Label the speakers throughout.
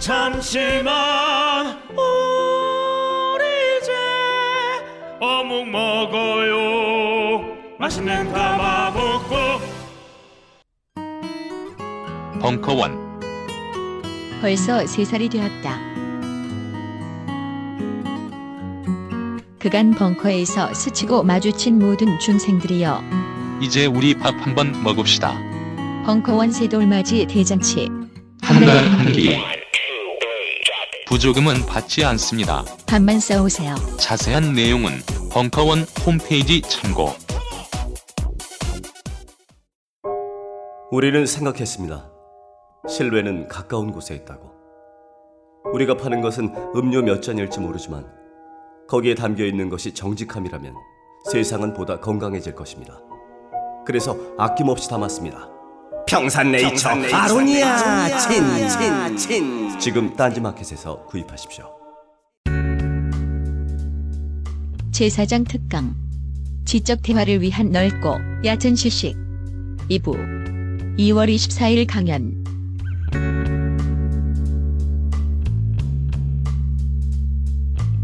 Speaker 1: 잠시만 우리 이제 어묵 먹어요 맛있는 가마복고
Speaker 2: 벙커원
Speaker 3: 벌써 세 살이 되었다. 그간 벙커에서 스치고 마주친 모든 중생들이여
Speaker 2: 이제 우리 밥 한번 먹읍시다.
Speaker 3: 벙커원 새돌맞이 대잔치
Speaker 2: 한 달 한 끼. 부조금은 받지 않습니다.
Speaker 3: 밥만 싸오세요.
Speaker 2: 자세한 내용은 벙커원 홈페이지 참고.
Speaker 4: 우리는 생각했습니다. 실외는 가까운 곳에 있다고. 우리가 파는 것은 음료 몇 잔일지 모르지만 거기에 담겨 있는 것이 정직함이라면 세상은 보다 건강해질 것입니다. 그래서 아낌없이 담았습니다. 평산네이처, 아로니아. 친 친 친. 지금 딴지마켓에서 구입하십시오.
Speaker 3: 제사장 특강. 지적 대화를 위한 넓고 얕은 시식. 2부. 2월 24일 강연.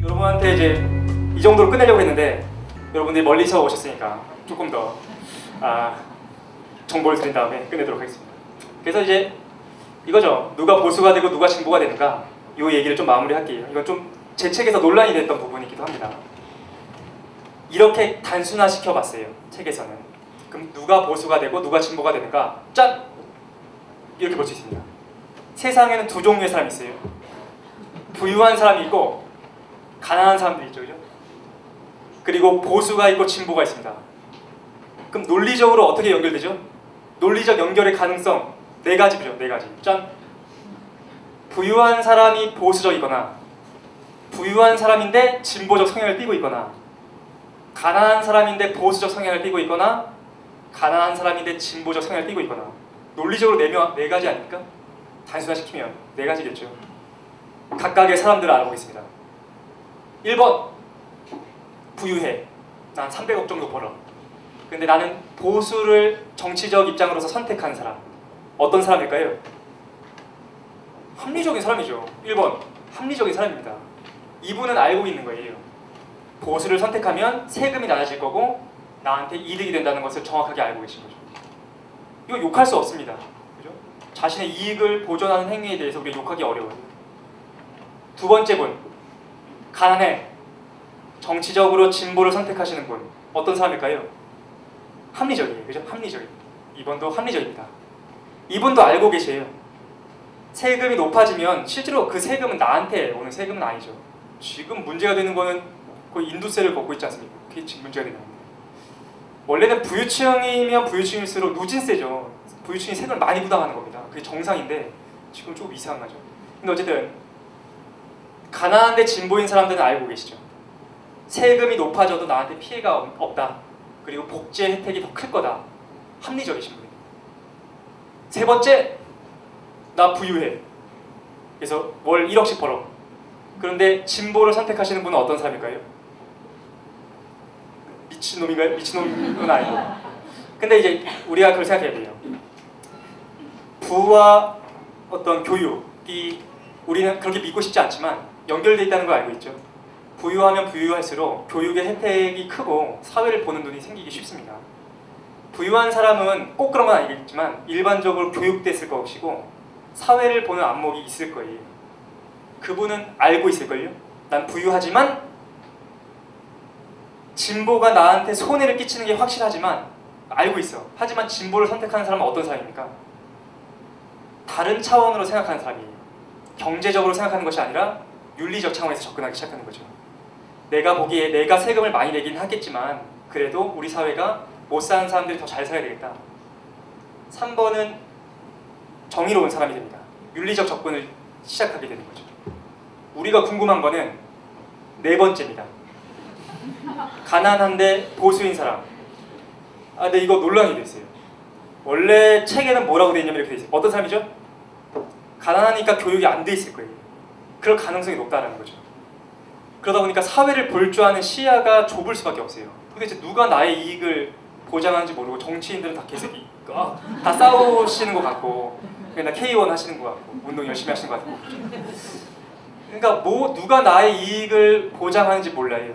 Speaker 5: 여러분한테 이제 이 정도로 끝내려고 했는데 여러분들이 멀리서 오셨으니까 조금 더 아, 정보를 드린 다음에 끝내도록 하겠습니다. 그래서 이제 이거죠. 누가 보수가 되고 누가 진보가 되는가 이 얘기를 좀 마무리할게요. 이건 좀 제 책에서 논란이 됐던 부분이기도 합니다. 이렇게 단순화 시켜 봤어요. 책에서는. 그럼 누가 보수가 되고 누가 진보가 되는가? 짠! 이렇게 볼 수 있습니다. 세상에는 두 종류의 사람이 있어요. 부유한 사람이 있고 가난한 사람들이 있죠, 그죠? 그리고 보수가 있고 진보가 있습니다. 그럼 논리적으로 어떻게 연결되죠? 논리적 연결의 가능성 네 가지죠, 네 가지. 짠. 부유한 사람이 보수적이거나, 부유한 사람인데 진보적 성향을 띠고 있거나, 가난한 사람인데 보수적 성향을 띠고 있거나, 가난한 사람인데 진보적 성향을 띠고 있거나. 논리적으로 네, 명, 네 가지 아닙니까? 단순화시키면 네 가지겠죠. 각각의 사람들을 알아보겠습니다. 1번 부유해. 난 300억 정도 벌어. 근데 나는 보수를 정치적 입장으로서 선택한 사람. 어떤 사람일까요? 합리적인 사람이죠. 1번 합리적인 사람입니다. 이분은 알고 있는 거예요. 보수를 선택하면 세금이 낮아질 거고 나한테 이득이 된다는 것을 정확하게 알고 계신 거죠. 이거 욕할 수 없습니다. 그죠? 자신의 이익을 보존하는 행위에 대해서 우리가 욕하기 어려워요. 두 번째 분 가난해. 정치적으로 진보를 선택하시는 분 어떤 사람일까요? 합리적이에요. 그죠? 합리적이에요. 이분도 합리적입니다. 이분도 알고 계세요. 세금이 높아지면 실제로 그 세금은 나한테 오는 세금은 아니죠. 지금 문제가 되는 거는 거의 인도세를 걷고 있지 않습니까? 그게 지금 문제가 되는 겁니다. 원래는 부유층이면 부유층일수록 누진세죠. 부유층이 세금을 많이 부담하는 겁니다. 그게 정상인데 지금 조금 이상하죠. 근데 어쨌든 가난한데 진보인 사람들은 알고 계시죠. 세금이 높아져도 나한테 피해가 없- 없다. 그리고 복지 혜택이 더 클 거다. 합리적이신 분입니다. 세 번째, 나 부유해. 그래서 월 1억씩 벌어. 그런데 진보를 선택하시는 분은 어떤 사람일까요? 미친놈인가요? 미친놈은 아니고. 근데 이제 우리가 그걸 생각해야 돼요. 부와 어떤 교육이 우리는 그렇게 믿고 싶지 않지만 연결돼 있다는 걸 알고 있죠. 부유하면 부유할수록 교육의 혜택이 크고 사회를 보는 눈이 생기기 쉽습니다. 부유한 사람은 꼭 그런 건 아니겠지만 일반적으로 교육됐을 것이고 사회를 보는 안목이 있을 거예요. 그분은 알고 있을걸요. 난 부유하지만 진보가 나한테 손해를 끼치는 게 확실하지만 알고 있어. 하지만 진보를 선택하는 사람은 어떤 사람입니까? 다른 차원으로 생각하는 사람이에요. 경제적으로 생각하는 것이 아니라 윤리적 차원에서 접근하기 시작하는 거죠. 내가 보기에 내가 세금을 많이 내긴 하겠지만 그래도 우리 사회가 못 사는 사람들이 더 잘 살아야 되겠다. 3번은 정의로운 사람이 됩니다. 윤리적 접근을 시작하게 되는 거죠. 우리가 궁금한 거는 네 번째입니다. 가난한데 보수인 사람. 아, 근데 이거 논란이 됐어요. 원래 책에는 뭐라고 돼 있냐면 이렇게 돼 있어요. 어떤 사람이죠? 가난하니까 교육이 안 돼 있을 거예요. 그럴 가능성이 높다는 거죠. 그러다 보니까 사회를 볼 줄 아는 시야가 좁을 수밖에 없어요. 도대체 누가 나의 이익을 보장하는지 모르고 정치인들은 다 개새끼 아, 다 싸우시는 것 같고 그냥 K1 하시는 것 같고 운동 열심히 하시는 것 같고 그러니까 뭐 누가 나의 이익을 보장하는지 몰라요.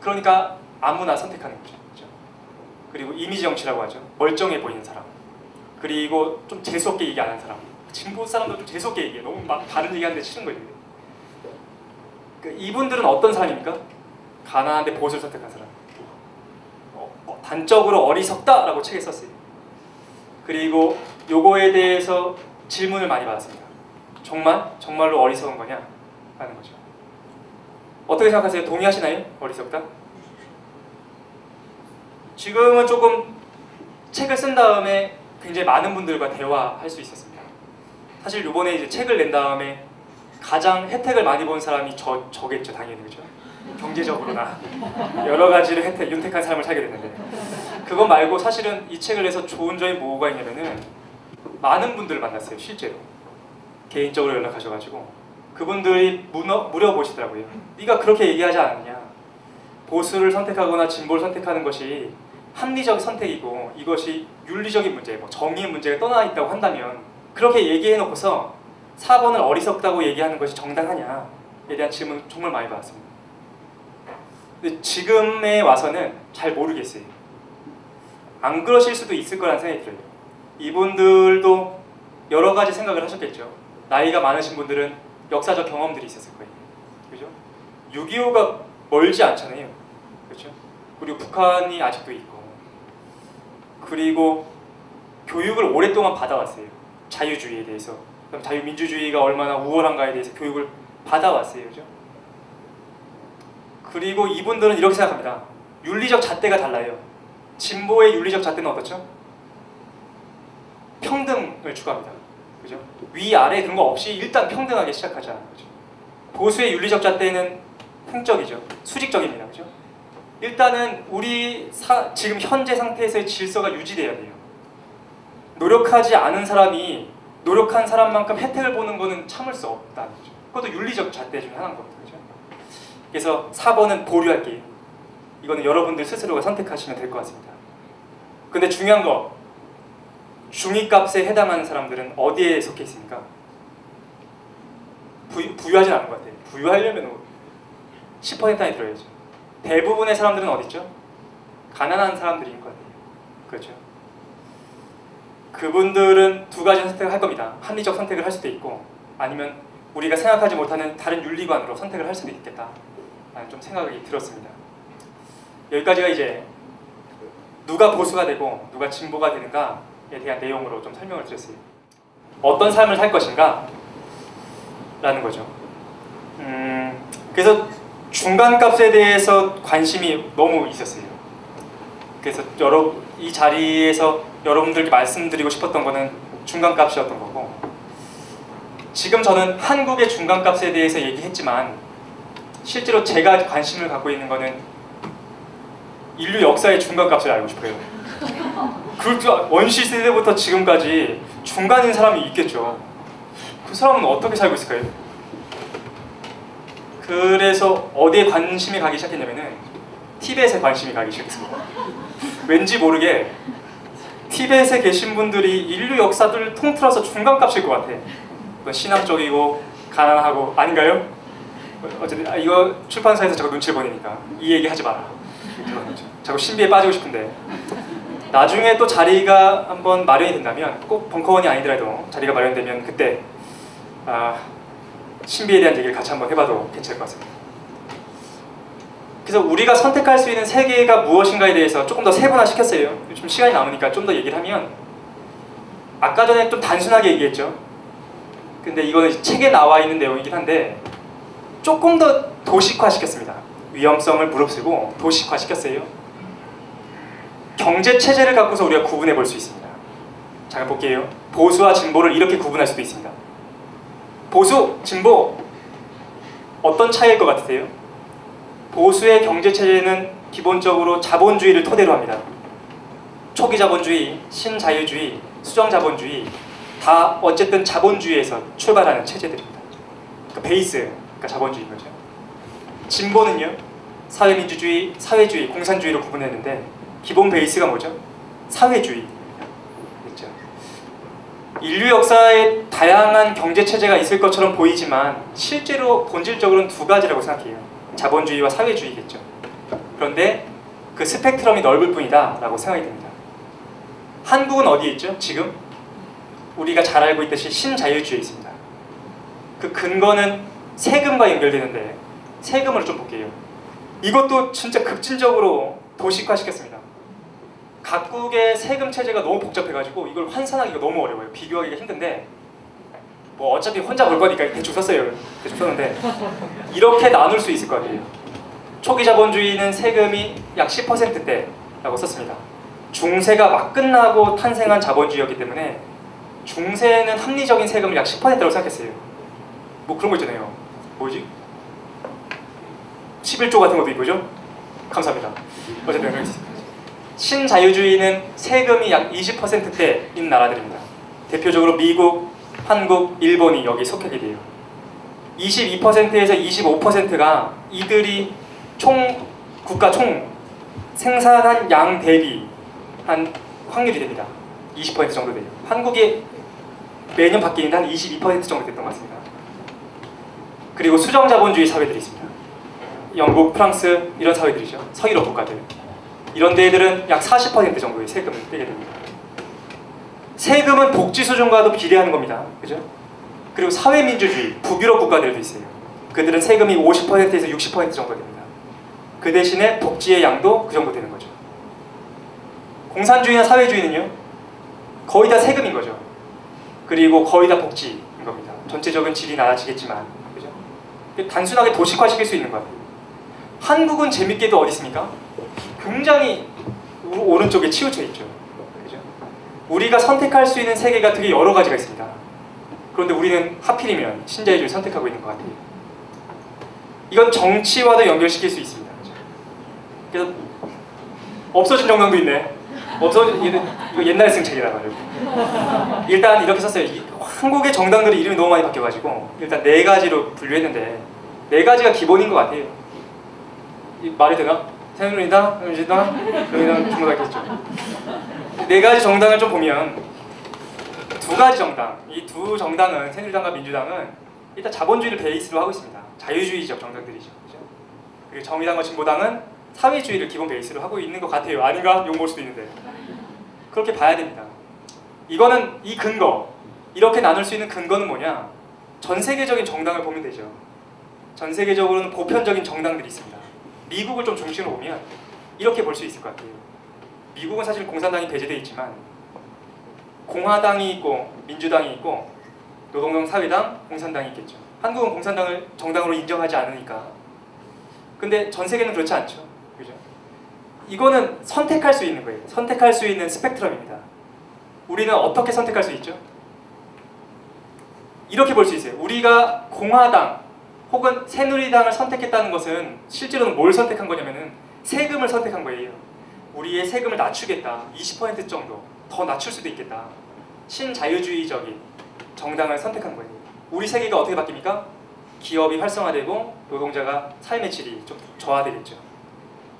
Speaker 5: 그러니까 아무나 선택하는 거죠. 그렇죠? 그리고 이미지 정치라고 하죠. 멀쩡해 보이는 사람. 그리고 좀 재수없게 얘기 안 하는 사람. 진보 사람도 좀 재수없게 얘기해. 너무 막 다른 얘기하는데 싫은 거예요. 그 이분들은 어떤 사람입니까? 가난한데 보수를 선택한 사람. 어, 어, 단적으로 어리석다라고 책에 썼어요. 그리고 요거에 대해서 질문을 많이 받았습니다. 정말 정말로 어리석은 거냐? 하는 거죠. 어떻게 생각하세요? 동의하시나요? 어리석다? 지금은 조금 책을 쓴 다음에 굉장히 많은 분들과 대화할 수 있었습니다. 사실 요번에 이제 책을 낸 다음에 가장 혜택을 많이 본 사람이 저, 저겠죠 당연히 그죠? 경제적으로나 여러 가지를 혜택, 윤택한 삶을 살게 됐는데. 그거 말고 사실은 이 책을 내서 좋은 점이 뭐가 있냐면은 많은 분들을 만났어요 실제로. 개인적으로 연락하셔가지고. 그분들이 문어, 물어보시더라고요 네가 그렇게 얘기하지 않느냐? 보수를 선택하거나 진보를 선택하는 것이 합리적 선택이고 이것이 윤리적인 문제, 뭐 정의의 문제가 떠나 있다고 한다면 그렇게 얘기해놓고서 4번을 어리석다고 얘기하는 것이 정당하냐에 대한 질문 정말 많이 받았습니다. 근데 지금에 와서는 잘 모르겠어요. 안 그러실 수도 있을 거라는 생각이 들어요. 이분들도 여러 가지 생각을 하셨겠죠. 나이가 많으신 분들은 역사적 경험들이 있었을 거예요. 그죠? 6.25가 멀지 않잖아요. 그렇죠? 그리고 북한이 아직도 있고 그리고 교육을 오랫동안 받아왔어요. 자유주의에 대해서. 그럼 자유민주주의가 얼마나 우월한가에 대해서 교육을 받아왔어요. 그죠? 그리고 이분들은 이렇게 생각합니다. 윤리적 잣대가 달라요. 진보의 윤리적 잣대는 어떻죠? 평등을 추구합니다. 그죠? 위아래 그런 거 없이 일단 평등하게 시작하자. 그죠? 보수의 윤리적 잣대는 흥적이죠. 수직적입니다. 그죠? 일단은 우리 사, 지금 현재 상태에서의 질서가 유지돼야 돼요. 노력하지 않은 사람이 노력한 사람만큼 혜택을 보는 거는 참을 수 거죠. 그것도 윤리적 잣대 중에 하나인 겁니다. 그죠? 그래서 4번은 보류할게요. 이거는 여러분들 스스로가 선택하시면 될 것 같습니다. 근데 중요한 거 중위값에 해당하는 사람들은 어디에 속해 있습니까? 부유, 부유하진 않은 것 같아요. 부유하려면 10% 안에 들어야죠. 대부분의 사람들은 어디 있죠? 가난한 사람들인 것 같아요. 그렇죠? 그분들은 두 가지 선택을 할 겁니다. 합리적 선택을 할 수도 있고 아니면 우리가 생각하지 못하는 다른 윤리관으로 선택을 할 수도 있겠다. 좀 생각이 들었습니다. 여기까지가 이제 누가 보수가 되고 누가 진보가 되는가에 대한 내용으로 좀 설명을 드렸어요. 어떤 삶을 살 것인가? 라는 거죠. 음, 그래서 중간값에 대해서 관심이 너무 있었어요. 그래서 여러 이 자리에서 여러분들께 말씀드리고 싶었던 거는 중간값이었던 거고 지금 저는 한국의 중간값에 대해서 얘기했지만 실제로 제가 관심을 갖고 있는 거는 인류 역사의 중간값을 알고 싶어요. 그 원시 시대부터 지금까지 중간인 사람이 있겠죠. 그 사람은 어떻게 살고 있을까요? 그래서 어디에 관심이 가기 시작했냐면은 티벳에 관심이 가기 시작했습니다. 왠지 모르게 티벳에 계신 분들이 인류 역사를 통틀어서 중간값일 것 같아. 신앙적이고 가난하고 아닌가요? 어쨌든 아, 이거 출판사에서 자꾸 눈치를 보내니까 이 얘기 하지 마라. 자꾸 신비에 빠지고 싶은데 나중에 또 자리가 한번 마련이 된다면 꼭 벙커원이 아니더라도 자리가 마련되면 그때 아, 신비에 대한 얘기를 같이 한번 해봐도 괜찮을 것 같습니다. 그래서 우리가 선택할 수 있는 세계가 무엇인가에 대해서 조금 더 세분화 시켰어요. 좀 시간이 남으니까 좀 더 얘기를 하면 아까 전에 좀 단순하게 얘기했죠. 근데 이거는 책에 나와 있는 내용이긴 한데 조금 더 도식화 시켰습니다. 위험성을 무릅쓰고 도식화 시켰어요. 경제 체제를 갖고서 우리가 구분해 볼 수 있습니다. 자, 볼게요. 보수와 진보를 이렇게 구분할 수도 있습니다. 보수, 진보 어떤 차이일 것 같으세요? 보수의 경제 체제는 기본적으로 자본주의를 토대로 합니다. 초기 자본주의, 신자유주의, 수정 자본주의 다 어쨌든 자본주의에서 출발하는 체제들입니다. 그 베이스, 그러니까 자본주의인 거죠. 진보는요, 사회민주주의, 사회주의, 공산주의로 구분했는데 기본 베이스가 뭐죠? 사회주의입니다. 그렇죠? 인류 역사에 다양한 경제 체제가 있을 것처럼 보이지만 실제로 본질적으로는 두 가지라고 생각해요. 자본주의와 사회주의겠죠. 그런데 그 스펙트럼이 넓을 뿐이다 라고 생각이 됩니다. 한국은 어디에 있죠? 지금 우리가 잘 알고 있듯이 신자유주의에 있습니다. 그 근거는 세금과 연결되는데 세금을 좀 볼게요. 이것도 진짜 급진적으로 도식화시켰습니다. 각국의 세금 체제가 너무 복잡해가지고 이걸 환산하기가 너무 어려워요. 비교하기가 힘든데 뭐 어차피 혼자 볼 거니까 대충 썼어요. 대충 썼는데 이렇게 나눌 수 있을 것 같아요. 초기 자본주의는 세금이 약 10%대라고 썼습니다. 중세가 막 끝나고 탄생한 자본주의였기 때문에 중세는 합리적인 세금을 약 10%라고 생각했어요. 뭐 그런 거 있잖아요. 뭐지? 11조 같은 것도 있고죠. 감사합니다. 어쨌든. 신자유주의는 세금이 약 20%대인 나라들입니다. 대표적으로 미국, 한국, 일본이 여기 속하게 돼요. 22%에서 25%가 이들이 총 국가 총 생산한 양 대비 한 확률이 됩니다. 20% 정도 돼요. 한국이 매년 바뀌는데 한22% 정도 됐던 것 같습니다. 그리고 수정 자본주의 사회들이 있습니다. 영국, 프랑스 이런 사회들이죠. 서유럽 국가들. 이런 데들은 약 40% 정도의 세금을 떼게 됩니다. 세금은 복지 수준과도 비례하는 겁니다. 그죠? 그리고 사회민주주의, 북유럽 국가들도 있어요. 그들은 세금이 50%에서 60% 정도 됩니다. 그 대신에 복지의 양도 그 정도 되는 거죠. 공산주의나 사회주의는요, 거의 다 세금인 거죠. 그리고 거의 다 복지인 겁니다. 전체적인 질이 낮아지겠지만, 그죠? 단순하게 도식화시킬 수 있는 것 같아요. 한국은 재밌게도 어디 있습니까? 굉장히 우- 오른쪽에 치우쳐 있죠. 우리가 선택할 수 있는 세계가 되게 여러 가지가 있습니다. 그런데 우리는 하필이면 신자유주의를 선택하고 있는 것 같아요. 이건 정치와도 연결시킬 수 있습니다. 그래서 없어진 정당도 있네. 없어진 옛날 승책이라 가지고 일단 이렇게 썼어요. 이- 한국의 정당들이 이름이 너무 많이 바뀌어가지고 일단 네 가지로 분류했는데 네 가지가 기본인 것 같아요. 이 말이 되나? 새누리당, 민주당, 여기는 있겠죠. 네 가지 정당을 좀 보면 두 가지 정당, 이 두 정당은 새누리당과 민주당은 일단 자본주의를 베이스로 하고 있습니다. 자유주의적 정당들이죠. 그죠? 그리고 정의당과 진보당은 사회주의를 기본 베이스로 하고 있는 것 같아요. 아닌가? 욕먹을 수도 있는데 그렇게 봐야 됩니다. 이거는 이 근거 이렇게 나눌 수 있는 근거는 뭐냐? 전 세계적인 정당을 보면 되죠. 전 세계적으로는 보편적인 정당들이 있습니다. 미국을 좀 중심으로 보면 이렇게 볼 수 있을 것 같아요. 미국은 사실 공산당이 배제되어 있지만 공화당이 있고 민주당이 있고 노동당 사회당, 공산당이 있겠죠. 한국은 공산당을 정당으로 인정하지 않으니까. 근데 전 세계는 그렇지 않죠. 그죠? 이거는 선택할 수 있는 거예요. 선택할 수 있는 스펙트럼입니다. 우리는 어떻게 선택할 수 있죠? 이렇게 볼 수 있어요. 우리가 공화당 혹은 새누리당을 선택했다는 것은 실제로는 뭘 선택한 거냐면은 세금을 선택한 거예요. 우리의 세금을 낮추겠다. 20% 정도 더 낮출 수도 있겠다. 신자유주의적인 정당을 선택한 거예요. 우리 세계가 어떻게 바뀝니까? 기업이 활성화되고 노동자가 삶의 질이 좀 저하되겠죠.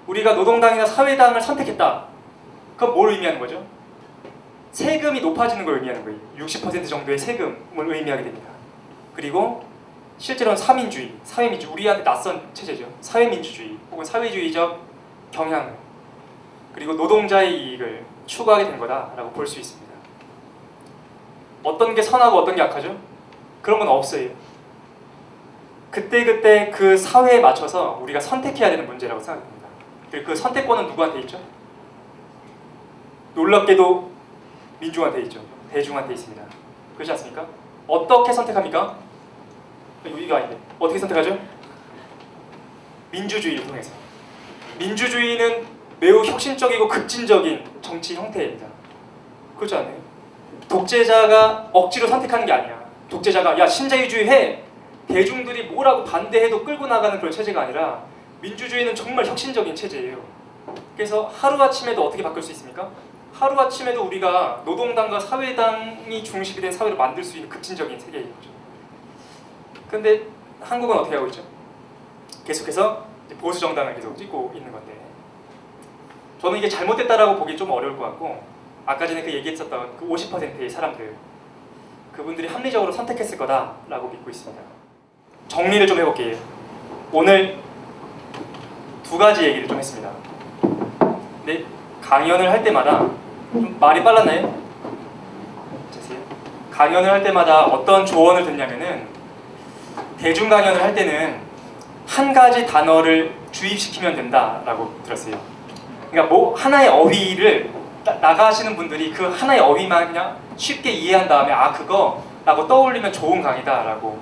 Speaker 5: 우리가 노동당이나 사회당을 선택했다. 그건 뭘 의미하는 거죠? 세금이 높아지는 걸 의미하는 거예요. 60% 정도의 세금을 의미하게 됩니다. 그리고 실제로는 사민주의, 사회민주, 우리한테 낯선 체제죠. 사회민주주의 혹은 사회주의적 경향 그리고 노동자의 이익을 추구하게 된 거다라고 볼 수 있습니다. 어떤 게 선하고 어떤 게 악하죠? 그런 건 없어요. 그때그때 그 사회에 맞춰서 우리가 선택해야 되는 문제라고 생각합니다. 그 선택권은 누구한테 있죠? 놀랍게도 민중한테 있죠. 대중한테 있습니다. 그렇지 않습니까? 어떻게 선택합니까? 여기가 아닌데 어떻게 선택하죠? 민주주의를 통해서. 민주주의는 매우 혁신적이고 급진적인 정치 형태입니다. 그렇지 않아요? 독재자가 억지로 선택하는 게 아니야. 독재자가 야 신자유주의 해 대중들이 뭐라고 반대해도 끌고 나가는 그런 체제가 아니라 민주주의는 정말 혁신적인 체제예요. 그래서 하루 아침에도 어떻게 바꿀 수 있습니까? 하루 아침에도 우리가 노동당과 사회당이 중심이 된 사회를 만들 수 있는 급진적인 세계인 거죠. 근데 한국은 어떻게 하고 있죠? 계속해서 보수 정당을 계속 찍고 있는 건데 저는 이게 잘못됐다라고 보기 좀 어려울 것 같고 아까 전에 그 얘기했었던 그 50%의 사람들 그분들이 합리적으로 선택했을 거다라고 믿고 있습니다. 정리를 좀 해볼게요. 오늘 두 가지 얘기를 좀 했습니다. 근데 강연을 할 때마다 좀 말이 빨랐나요? 강연을 할 때마다 어떤 조언을 듣냐면은 대중 강연을 할 때는 한 가지 단어를 주입시키면 된다라고 들었어요. 그러니까 뭐 하나의 어휘를 나- 나가시는 분들이 그 하나의 어휘만 그냥 쉽게 이해한 다음에 아 그거 라고 떠올리면 좋은 강의다 라고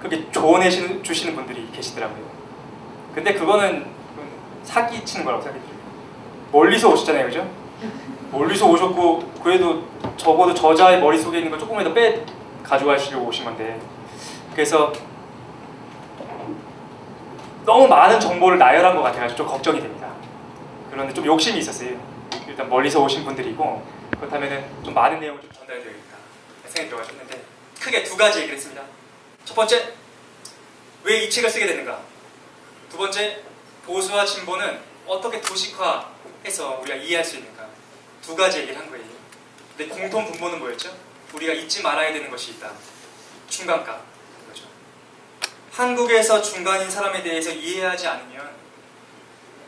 Speaker 5: 그렇게 조언해 주시는- 분들이 계시더라고요. 근데 그거는 사기 치는 거라고 생각이 들어요. 멀리서 오셨잖아요, 그죠? 멀리서 오셨고 그래도 적어도 저자의 머릿속에 있는 거 조금이라도 빼 가져가시려고 오신 건데 그래서 너무 많은 정보를 나열한 것 같아가지고 좀 걱정이 됩니다. 그런데 좀 욕심이 있었어요. 일단 멀리서 오신 분들이고 그렇다면은 좀 많은 내용을 좀 전달해드려야겠다 생각이 들어가셨는데 크게 두 가지 얘기를 했습니다. 첫 번째, 왜 이 책을 쓰게 되는가? 두 번째, 보수와 진보는 어떻게 도식화해서 우리가 이해할 수 있는가? 두 가지 얘기를 한 거예요. 근데 공통 분모는 뭐였죠? 우리가 잊지 말아야 되는 것이 있다. 중간값. 한국에서 중간인 사람에 대해서 이해하지 않으면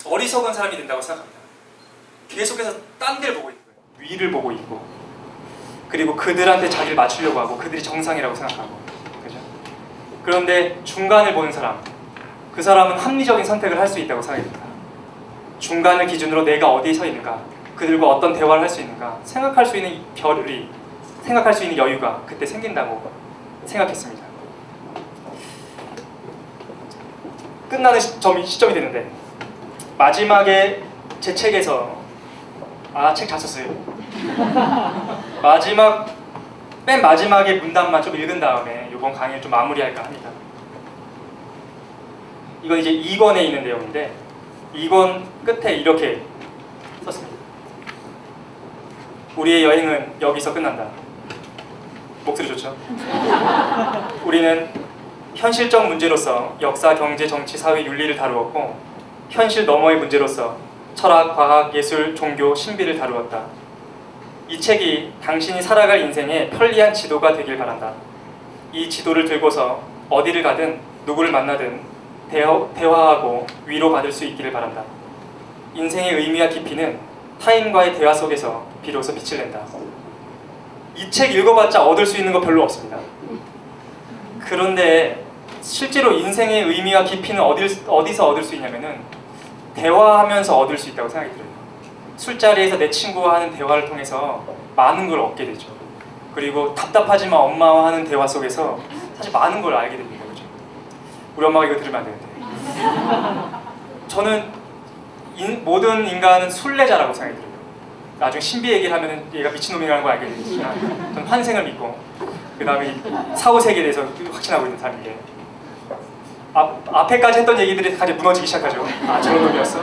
Speaker 5: 어리석은 사람이 된다고 생각합니다. 계속해서 딴 데를 보고 거예요. 위를 보고 있고 그리고 그들한테 자기를 맞추려고 하고 그들이 정상이라고 생각하고 그죠? 그런데 중간을 보는 사람 그 사람은 합리적인 선택을 할 수 있다고 생각합니다. 중간을 기준으로 내가 어디에 서 있는가 그들과 어떤 대화를 할 수 있는가 생각할 수 있는 별이 생각할 수 있는 여유가 그때 생긴다고 생각했습니다. 끝나는 시점이 되는데 마지막에 제 책에서 아책잘 썼어요. 마지막 맨 마지막에 문단만 좀 읽은 다음에 이번 강의를 좀 마무리할까 합니다. 이건 이제 2권에 있는 내용인데 2권 끝에 이렇게 썼습니다. 우리의 여행은 여기서 끝난다. 목소리 좋죠? 우리는 현실적 문제로서 역사, 경제, 정치, 사회, 윤리를 다루었고 현실 너머의 문제로서 철학, 과학, 예술, 종교, 신비를 다루었다. 이 책이 당신이 살아갈 인생의 편리한 지도가 되길 바란다. 이 지도를 들고서 어디를 가든 누구를 만나든 대화, 대화하고 위로받을 수 있기를 바란다. 인생의 의미와 깊이는 타인과의 대화 속에서 비로소 빛을 낸다. 이 책 읽어봤자 얻을 수 있는 거 별로 없습니다. 그런데 실제로 인생의 의미와 깊이는 어딜, 어디서 얻을 수 있냐면은 대화하면서 얻을 수 있다고 생각이 들어요. 술자리에서 내 친구와 하는 대화를 통해서 많은 걸 얻게 되죠. 그리고 답답하지만 엄마와 하는 대화 속에서 사실 많은 걸 알게 됩니다. 그죠? 우리 엄마가 이거 들으면 안 되는데. 저는 인- 모든 인간은 순례자라고 생각이 들어요. 나중에 신비 얘기를 하면 얘가 미친놈이라는 걸 알게 되지만 저는 환생을 믿고 그 다음에 사후세계에 대해서 확신하고 있는 사람이에요. 앞, 앞에까지 했던 얘기들이 다시 무너지기 시작하죠. 아 저런 놈이었어.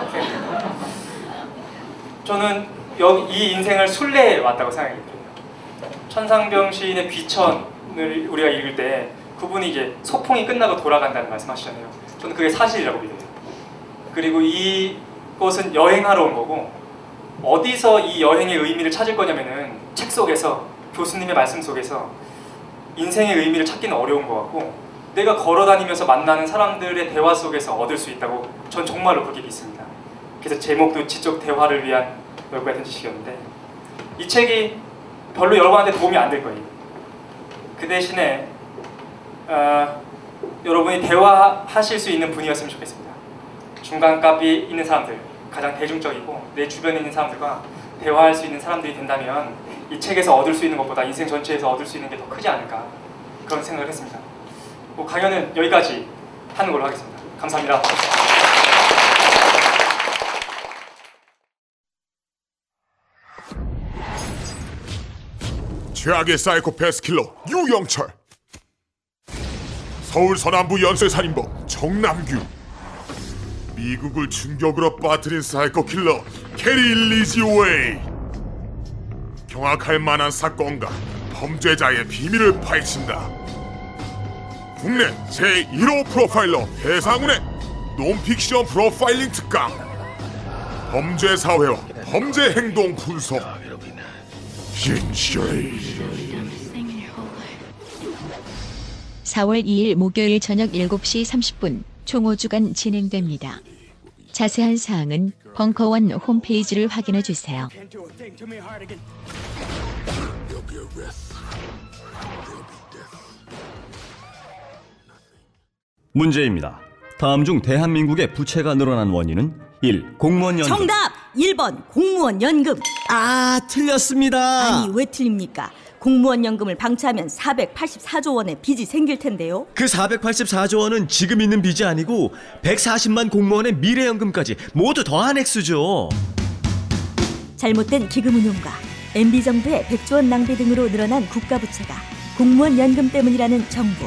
Speaker 5: 저는 여기 이 인생을 순례해 왔다고 생각이 들어요. 천상병 시인의 귀천을 우리가 읽을 때 그분이 이제 소풍이 끝나고 돌아간다는 말씀하시잖아요. 저는 그게 사실이라고 믿어요. 그리고 이곳은 여행하러 온 거고 어디서 이 여행의 의미를 찾을 거냐면은 책 속에서 교수님의 말씀 속에서 인생의 의미를 찾기는 어려운 것 같고 내가 걸어다니면서 만나는 사람들의 대화 속에서 얻을 수 있다고 전 정말로 그렇게 믿습니다. 그래서 제목도 지적 대화를 위한 넓고 얕은 지식이었는데 이 책이 별로 여러분한테 도움이 안 될 거예요. 그 대신에 어, 여러분이 대화하실 수 있는 분이었으면 좋겠습니다. 중간값이 있는 사람들, 가장 대중적이고 내 주변에 있는 사람들과 대화할 수 있는 사람들이 된다면 이 책에서 얻을 수 있는 것보다 인생 전체에서 얻을 수 있는 게 더 크지 않을까 그런 생각을 했습니다. 뭐 강연은 여기까지 하는 걸로 하겠습니다. 감사합니다.
Speaker 6: 최악의 사이코패스 킬러 유영철 서울 서남부 연쇄살인범 정남규 미국을 충격으로 빠뜨린 사이코 킬러 게리 리지웨이 경악할 만한 사건과 범죄자의 비밀을 파헤친다 국내 제1호 프로파일러 배상훈의 논픽션 프로파일링 특강 범죄 사회와 범죄 행동 분석 진실이
Speaker 3: 4월 2일 목요일 저녁 7시 30분 총 5주간 진행됩니다. 자세한 사항은 벙커원 홈페이지를 확인해 주세요.
Speaker 4: 문제입니다. 다음 중 대한민국의 부채가 늘어난 원인은 1. 공무원 연금
Speaker 7: 정답 1번 공무원 연금
Speaker 8: 아, 틀렸습니다.
Speaker 7: 아니 왜 틀립니까 공무원 연금을 방치하면 484조 원의 빚이 생길 텐데요
Speaker 8: 그 484조 원은 지금 있는 빚이 아니고 140만 공무원의 미래연금까지 모두 더한 액수죠.
Speaker 7: 잘못된 기금 운용과 MB 정부의 100조 원 낭비 등으로 늘어난 국가 부채가 공무원 연금 때문이라는 정부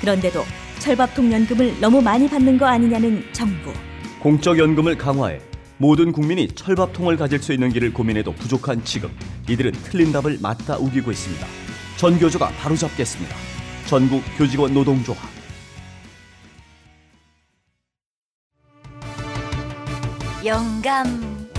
Speaker 7: 그런데도 철밥통 연금을 너무 많이 받는 거 아니냐는 정부
Speaker 4: 공적 연금을 강화해 모든 국민이 철밥통을 가질 수 있는 길을 고민해도 부족한 지금 이들은 틀린 답을 맞다 우기고 있습니다. 전교조가 바로잡겠습니다. 전국 교직원 노동조합
Speaker 9: 영감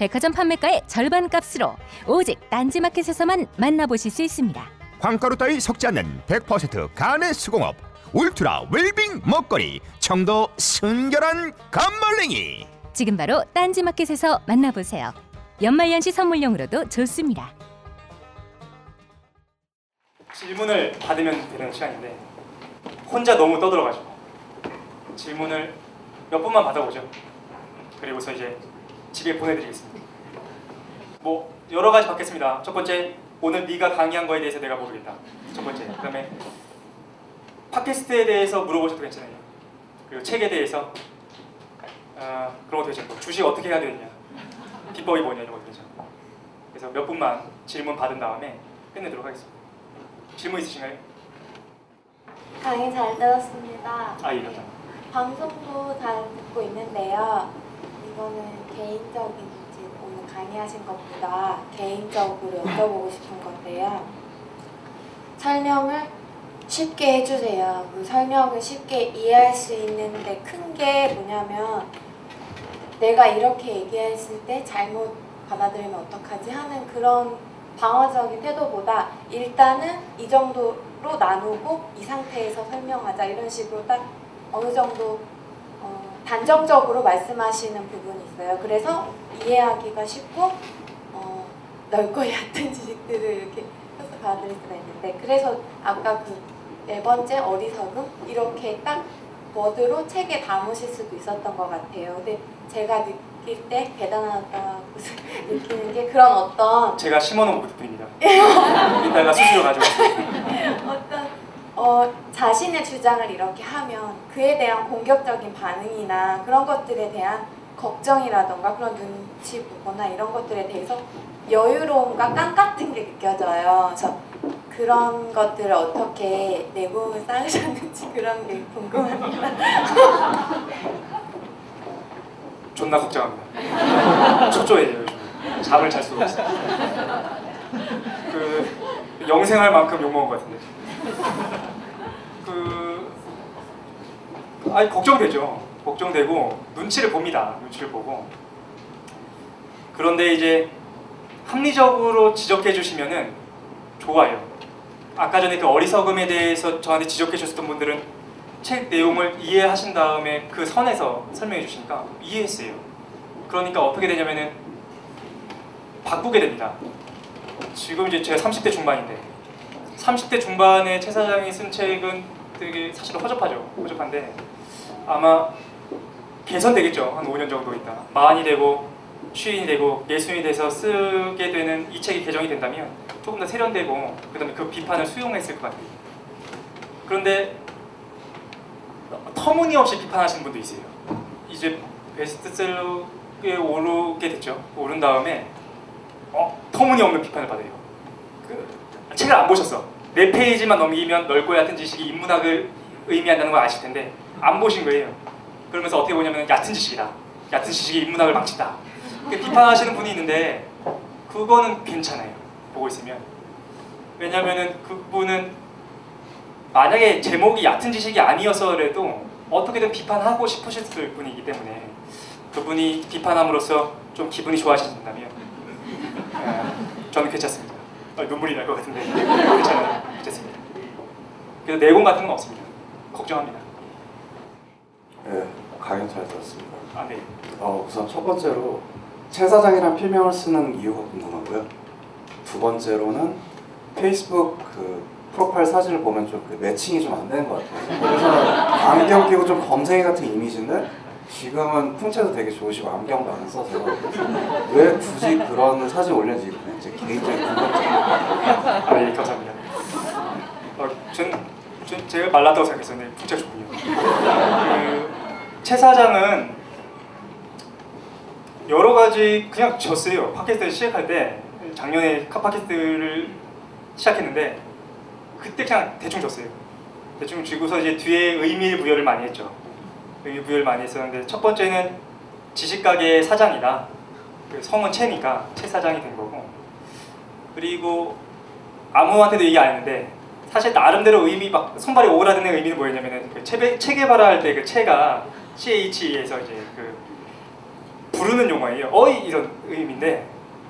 Speaker 10: 백화점 판매가의 절반 값으로 오직 딴지마켓에서만 만나보실 수 있습니다.
Speaker 11: 황가루 따위 섞지 않는 100% 간의 수공업 울트라 웰빙 먹거리 청도 순결한 감말랭이
Speaker 10: 지금 바로 딴지마켓에서 만나보세요. 연말연시 선물용으로도 좋습니다.
Speaker 5: 질문을 받으면 되는 시간인데 혼자 너무 떠들어가지고 질문을 몇 분만 받아보죠. 그리고서 이제 집에 보내드리겠습니다. 뭐 여러 가지 받겠습니다. 첫 번째 오늘 네가 강의한 거에 대해서 내가 모르겠다. 첫 번째. 그다음에 팟캐스트에 대해서 물어보셔도 괜찮아요. 그리고 책에 대해서 어, 그런 것도 괜찮고 주식 어떻게 해야 되느냐, 비법이 뭐냐 이런 것도 괜찮고. 그래서 몇 분만 질문 받은 다음에 끝내도록 하겠습니다. 질문 있으신가요?
Speaker 12: 강의 잘 들었습니다.
Speaker 5: 아 예, 감사합니다.
Speaker 12: 방송도 잘 듣고 있는데요. 이거는 개인적인 이제 오늘 강의하신 것보다 개인적으로 여쭤보고 싶은 건데요. 설명을 쉽게 해주세요. 그 설명을 쉽게 이해할 수 있는데 큰 게 뭐냐면 내가 이렇게 얘기했을 때 잘못 받아들이면 어떡하지 하는 그런 방어적인 태도보다 일단은 이 정도로 나누고 이 상태에서 설명하자 이런 식으로 딱 어느 정도 어, 단정적으로 말씀하시는 부분이 있어요. 그래서 이해하기가 쉽고 어, 넓고 얕은 지식들을 이렇게 해서 받아들일 수가 있는데 그래서 아까 그 네 번째 어리석음 이렇게 딱 워드로 책에 담으실 수도 있었던 것 같아요. 근데 제가 느낄 때 대단하다고 느끼는 게 그런 어떤
Speaker 5: 제가 심어놓은 것들입니다. 이따가 수시로 가져올게요.
Speaker 12: 어떤 어, 자신의 주장을 이렇게 하면 그에 대한 공격적인 반응이나 그런 것들에 대한
Speaker 13: 걱정이라던가 그런 눈치 보거나 이런 것들에 대해서 여유로움과 깡 같은 게 느껴져요. 그래서 그런 것들을 어떻게 내부을 쌓으셨는지 그런 게 궁금합니다.
Speaker 5: 존나 걱정합니다. 초조해요. 잠을 잘 수가 없어요. 그 영생할 만큼 욕 먹은 것 같은데. 그 아니 걱정되죠. 걱정되고 눈치를 봅니다. 눈치를 보고. 그런데 이제 합리적으로 지적해 주시면은 좋아요. 아까 전에 그 어리석음에 대해서 저한테 지적해 주셨던 분들은 책 내용을 이해하신 다음에 그 선에서 설명해 주시니까 이해했어요. 그러니까 어떻게 되냐면은 바꾸게 됩니다. 지금 이제 제가 30대 중반인데 30대 중반에 최 사장이 쓴 책은 되게 사실 허접하죠. 허접한데 아마 개선되겠죠. 한 5년 정도 있다. 마흔이 되고 쉬인이 되고 예순이 돼서 쓰게 되는 이 책이 개정이 된다면 조금 더 세련되고 그다음에 그 비판을 수용했을 것 같아요. 그런데 터무니없이 비판하시는 분도 있어요. 이제 베스트셀러에 오르게 됐죠. 오른 다음에 어, 터무니없는 비판을 받아요. 그, 책을 안 보셨어. 네 페이지만 넘기면 넓고 얕은 지식이 인문학을 의미한다는 걸 아실 텐데 안 보신 거예요. 그러면서 어떻게 보냐면 얕은 지식이다. 얕은 지식이 인문학을 망친다. 비판하시는 분이 있는데 그거는 괜찮아요. 보고 있으면. 왜냐면은 그분은 만약에 제목이 얕은 지식이 아니어서라도 어떻게든 비판하고 싶으셨을 분이기 때문에 그분이 비판함으로써 좀 기분이 좋아지신다면 예, 저는 괜찮습니다. 아, 눈물이 날 것 같은데 괜찮아요. 괜찮습니다. 그래서 내공 같은 건 없습니다. 걱정합니다.
Speaker 14: 네, 강연 잘 들었습니다.
Speaker 5: 아, 네.
Speaker 14: 어, 우선 첫 번째로 최 사장이란 필명을 쓰는 이유가 궁금하고요. 두 번째로는 페이스북 그 프로파일 사진을 보면 좀 그 매칭이 좀 안 되는 것 같아요. 그래서 안경 끼고 좀 검색이 같은 이미지인데 지금은 풍채도 되게 좋으시고 안경도 안 써서 왜 굳이 그런 사진 올렸는지 그냥 제 개인적인 궁금증입니다.
Speaker 5: 아, 예, 감사합니다. 어, 전, 전 제가 말랐다고 생각했었는데 풍차 좋군요. 그 최 사장은 여러 가지 그냥 졌어요. 팟캐스트 시작할 때 작년에 팟캐스트를 시작했는데 그때 그냥 대충 졌어요. 대충 지고서 이제 뒤에 의미 부여를 많이 했죠. 부여를 많이 했었는데 첫 번째는 지식가게 사장이다. 그 성은 채니까 채 사장이 된 거고 그리고 아무한테도 얘기 안 했는데 사실 나름대로 의미 막 손발이 오그라드는 의미는 뭐였냐면은 그 체, 체계바라 할 때 그 체가 CH에서 이제 그 부르는 용어예요. 어이 이런 의미인데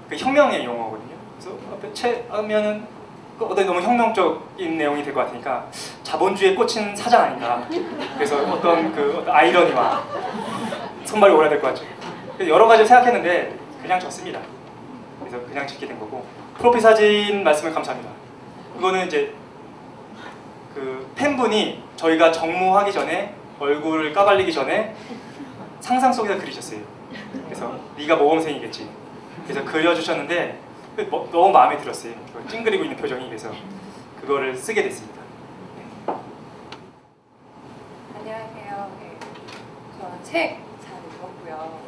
Speaker 5: 그 혁명의 용어거든요. 그래서 앞에 채 하면은 그 어떤 너무 혁명적인 내용이 될 것 같으니까 자본주의에 꽂힌 사장 아닌가. 그래서 어떤 그 아이러니와 손발이 오그라들 것 같죠. 여러 가지를 생각했는데 그냥 졌습니다. 그래서 그냥 짓게 된 거고 프로필 사진 말씀을 감사합니다. 그거는 이제 그 팬분이 저희가 정모하기 전에 얼굴을 까발리기 전에 상상 속에서 그리셨어요. 그래서 네가 모범생이겠지. 그래서 그려주셨는데 너무 마음에 들었어요. 그 찡그리고 있는 표정이 그래서 그거를 쓰게 됐습니다.
Speaker 15: 안녕하세요. 네. 저는 책 잘 읽었고요.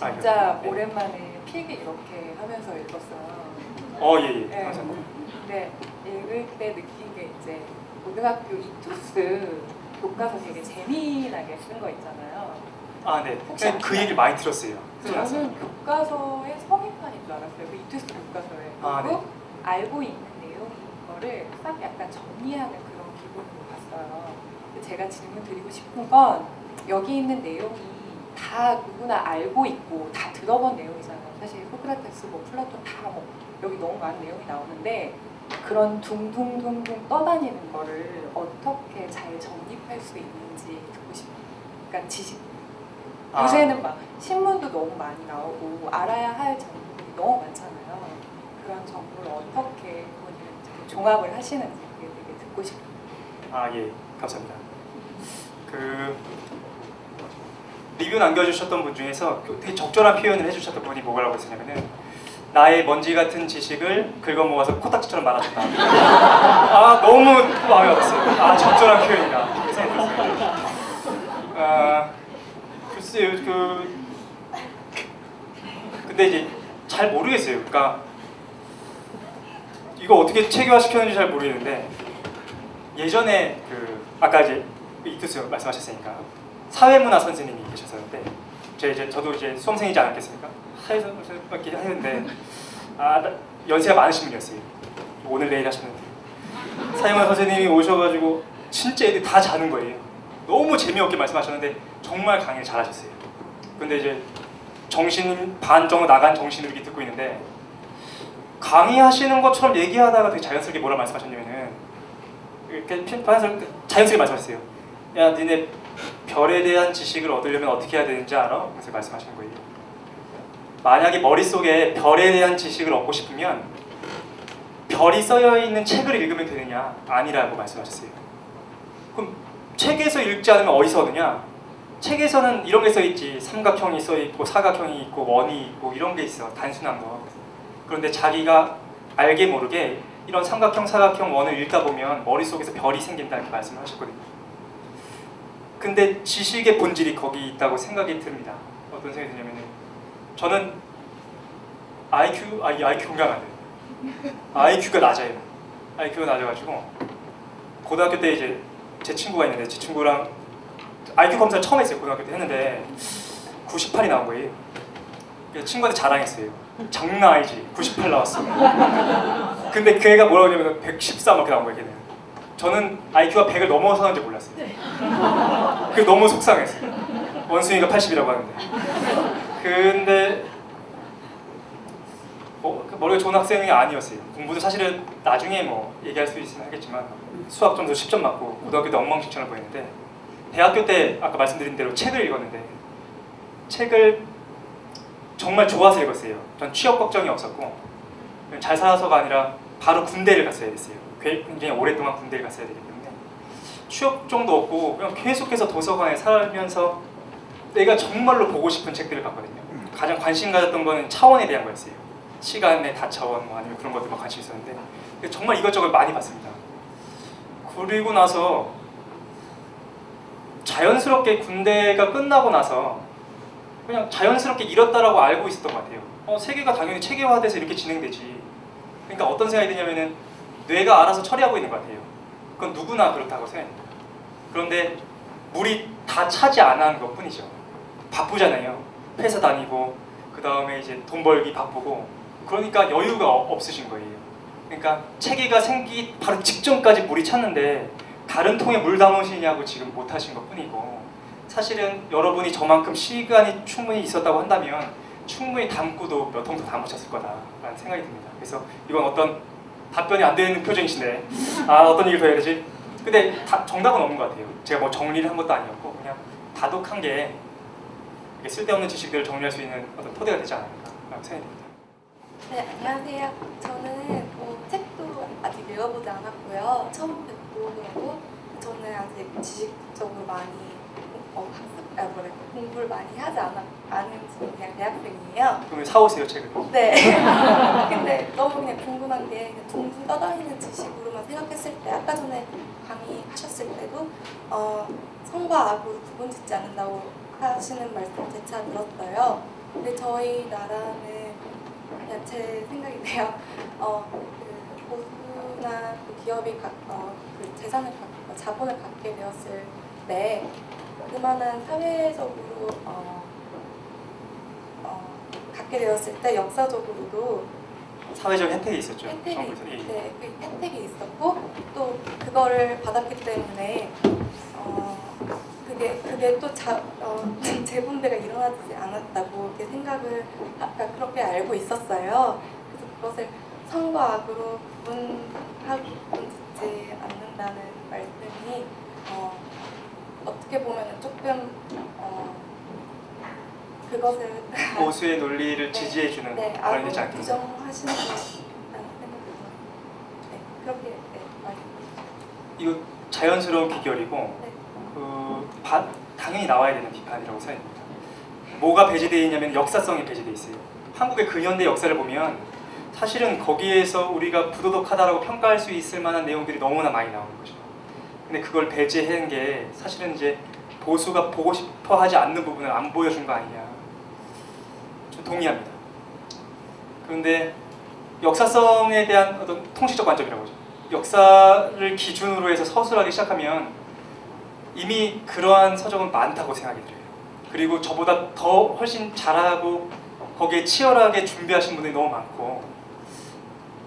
Speaker 5: 아,
Speaker 15: 진짜
Speaker 5: 네.
Speaker 15: 오랜만에 필기 이렇게 하면서 읽었어요.
Speaker 5: 어, 예, 예.
Speaker 15: 네.
Speaker 5: 감사합니다.
Speaker 15: 근데 읽을 때 느낀 게 이제 고등학교 이투스 교과서 되게 재미나게 쓴 거 있잖아요.
Speaker 5: 아, 네. 그? 얘기를 많이 들었어요.
Speaker 15: 저는 교과서의 성인판인 줄 알았어요. 그 이투스 교과서에.
Speaker 5: 아,
Speaker 15: 그리고
Speaker 5: 네.
Speaker 15: 알고 있는 내용인 거를 싹 약간 정리하는 그런 기분으로 봤어요. 제가 질문 드리고 싶은 건 여기 있는 내용이 다 누구나 알고 있고 다 들어본 내용이잖아요. 사실 소크라테스, 뭐 플라톤 다 뭐 여기 너무 많은 내용이 나오는데 그런 둥둥둥둥 떠다니는 거를 어떻게 잘 정립할 수 있는지 듣고 싶어요. 그러니까 지식
Speaker 5: 아.
Speaker 15: 요새는 막 신문도 너무 많이 나오고 알아야 할 정보들이 너무 많잖아요. 그런 정보를 어떻게 본인은 종합을 하시는지 그게 되게 듣고 싶어요.
Speaker 5: 아, 예. 감사합니다. 그 리뷰 남겨주셨던 분 중에서 그 되게 적절한 표현을 해주셨던 분이 뭐라고 했었냐면은 나의 먼지 같은 지식을 긁어 모아서 코딱지처럼 말아줬다. 아 너무 마음에 와닿았어요. 아 적절한 표현이다. 아 글쎄요 그 근데 이제 잘 모르겠어요. 그러니까 이거 어떻게 체계화 시켰는지 잘 모르겠는데 예전에 그 아까 이제 이투스 말씀하셨으니까 사회문화 선생님이 계셨었는데 제 이제 저도 이제 수험생이지 않았겠습니까? 이렇게 하는데 아 나- 연세가 많으신 분이었어요. 오늘 내일 하셨는데 사회문화 선생님이 오셔가지고 진짜 애들 다 자는 거예요. 너무 재미없게 말씀하셨는데 정말 강의를 잘하셨어요. 근데 이제 정신 반 정도 나간 정신으로 이렇게 듣고 있는데 강의하시는 것처럼 얘기하다가 되게 자연스럽게 뭐라 말씀하셨냐면은 이렇게 편에서 자연스럽게 말씀하셨어요. 야, 니네 별에 대한 지식을 얻으려면 어떻게 해야 되는지 알아? 그래서 말씀하시는 거예요. 만약에 머릿속에 별에 대한 지식을 얻고 싶으면 별이 써여 있는 책을 읽으면 되느냐? 아니라고 말씀하셨어요. 그럼 책에서 읽지 않으면 어디서 얻느냐? 책에서는 이런 게 써 있지. 삼각형이 써 있고 사각형이 있고 원이 있고 이런 게 있어. 단순한 거. 그런데 자기가 알게 모르게 이런 삼각형, 사각형, 원을 읽다 보면 머릿속에서 별이 생긴다 이렇게 말씀을 하셨거든요. 근데 지식의 본질이 거기 있다고 생각이 듭니다. 어떤 생각이 드냐면은 저는 IQ, 아, 이 IQ 공감 안 돼요. IQ가 낮아요. IQ가 낮아가지고 고등학교 때 이제 제 친구가 있는데 제 친구랑 IQ 검사를 처음 했어요. 고등학교 때 했는데 98이 나온 거예요. 친구한테 자랑했어요. 장난 아니지. 98 나왔어. 근데 그 애가 뭐라고 하냐면 114 이렇게 나온 거예요. 걔는. 저는 IQ가 100을 넘어서는지 몰랐어요. 그 너무 속상했어요. 원숭이가 80이라고 하는데. 근데 뭐, 그 머리가 좋은 학생이 아니었어요. 공부도 사실은 나중에 뭐 얘기할 수 있으면 하겠지만 수학 점수 10점 맞고 고등학교 때 엉망진창을 보였는데 대학교 때 아까 말씀드린 대로 책을 읽었는데 책을 정말 좋아서 읽었어요. 전 취업 걱정이 없었고 잘 살아서가 아니라 바로 군대를 갔어야 됐어요. 꽤- 굉장히 오랫동안 군대를 갔어야 되기 때문에 취업정도 없고 그냥 계속해서 도서관에 살면서 내가 정말로 보고 싶은 책들을 봤거든요. 가장 관심 가졌던 거는 차원에 대한 거였어요. 시간의 다차원 뭐 아니면 그런 것들만 관심 있었는데 정말 이것저것 많이 봤습니다. 그리고 나서 자연스럽게 군대가 끝나고 나서 그냥 자연스럽게 잃었다라고 알고 있었던 것 같아요. 어, 세계가 당연히 체계화돼서 이렇게 진행되지. 그러니까 어떤 생각이 드냐면은 뇌가 알아서 처리하고 있는 것 같아요. 그건 누구나 그렇다고 생각합니다. 그런데 물이 다 차지 안한것 뿐이죠. 바쁘잖아요. 회사 다니고 그 다음에 이제 돈 벌기 바쁘고 그러니까 여유가 어- 없으신 거예요. 그러니까 체계가 생기 바로 직전까지 물이 찼는데 다른 통에 물 담으시냐고 지금 못 하신 것 뿐이고 사실은 여러분이 저만큼 시간이 충분히 있었다고 한다면 충분히 담고도 몇 통도 담으셨을 거다라는 생각이 듭니다. 그래서 이건 어떤 답변이 안 되는 표정이신데 아 어떤 얘기를 더 해야 되지? 근데 다, 정답은 없는 것 같아요. 제가 뭐 정리를 한 것도 아니었고 그냥 다독한 게 쓸데없는 지식들을 정리할 수 있는 어떤 토대가 되지 않을까라고 생각이 듭니다.
Speaker 13: 네, 안녕하세요. 저는 뭐 책도 아직 읽어보지 않았고요. 처음 그러고 저는 아직 지식적으로 많이 어, 학습, 아, 뭐래 공부를 많이 하지 않아, 않은 그냥 대학생이에요.
Speaker 5: 그러면 사오세요 책을.
Speaker 13: 네. 근데 너무 그냥 궁금한 게 그냥 둥둥 떠다니는 지식으로만 생각했을 때 아까 전에 강의하셨을 때도 어, 성과 악으로 구분짓지 않는다고 하시는 말씀 재차 들었어요. 근데 저희 나라는 그냥 제 생각인데요. 어, 그 보수나 그 기업이 가, 어, 그 재산을 갖, 어, 자본을 갖게 되었을 때 그만한 사회적으로 어, 어, 갖게 되었을 때 역사적으로도
Speaker 5: 사회적 혜택이 있었죠.
Speaker 13: 혜택이. 네, 그 혜택이 있었고 또 그거를 받았기 때문에 어, 그게 그게 또 자, 어, 재분배가 일어나지 않았다고 이렇게 생각을 아까 그렇게 알고 있었어요. 그래서 그것을 선과 악으로 구분하고 구분짓지 않는 다는 말씀이 어, 어떻게 보면 조금 어, 그것을
Speaker 5: 보수의 논리를 지지해주는
Speaker 13: 네,
Speaker 5: 그런 되지 않겠냐.
Speaker 13: 부정하시는 것 같다는 생각이. 네, 그렇게 네, 말씀.
Speaker 5: 이거 자연스러운 비결이고
Speaker 13: 네.
Speaker 5: 그 바- 당연히 나와야 되는 비판이라고 생각합니다. 뭐가 배제되어 있냐면 역사성이 배제되어 있어요. 한국의 근현대 역사를 보면 사실은 거기에서 우리가 부도덕하다라고 평가할 수 있을 만한 내용들이 너무나 많이 나오는 거죠. 근데 그걸 배제한 게 사실은 이제 보수가 보고 싶어 하지 않는 부분을 안 보여준 거 아니냐. 좀 동의합니다. 그런데 역사성에 대한 어떤 통시적 관점이라고 하죠. 역사를 기준으로 해서 서술하기 시작하면 이미 그러한 서적은 많다고 생각이 들어요. 그리고 저보다 더 훨씬 잘하고 거기에 치열하게 준비하신 분들이 너무 많고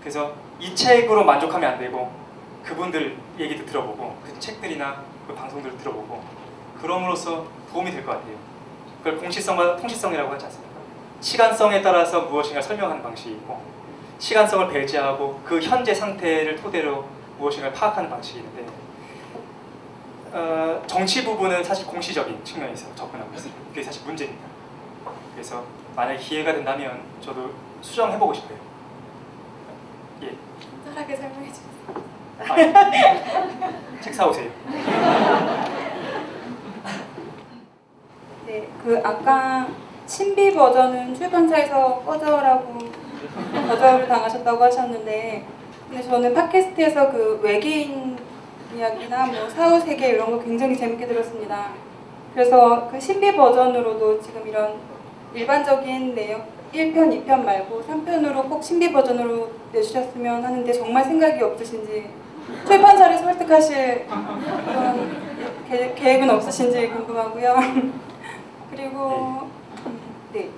Speaker 5: 그래서 이 책으로 만족하면 안 되고 그분들 얘기도 들어보고 그 책들이나 그 방송들을 들어보고 그럼으로써 도움이 될 것 같아요. 그걸 공시성과 통시성이라고 하지 않습니까? 시간성에 따라서 무엇인가 설명하는 방식이 있고 시간성을 배제하고 그 현재 상태를 토대로 무엇인가 파악하는 방식이 있는데 어, 정치 부분은 사실 공시적인 측면에서 접근하고 있어요. 그게 사실 문제입니다. 그래서 만약 기회가 된다면 저도 수정해보고 싶어요. 예.
Speaker 13: 친절하게 설명해 주세요.
Speaker 5: 아, 책 사오세요.
Speaker 16: 네, 그 아까 신비 버전은 출판사에서 꺼져라고 거절을 당하셨다고 하셨는데 근데 저는 팟캐스트에서 그 외계인 이야기나 뭐 사후 세계 이런 거 굉장히 재밌게 들었습니다. 그래서 그 신비 버전으로도 지금 이런 일반적인 내용 1편, 2편 말고 3편으로 꼭 신비 버전으로 내주셨으면 하는데 정말 생각이 없으신지 출판사를 설득하실 그런 계- 계획은 없으신지 궁금하고요. 그리고 음, 네,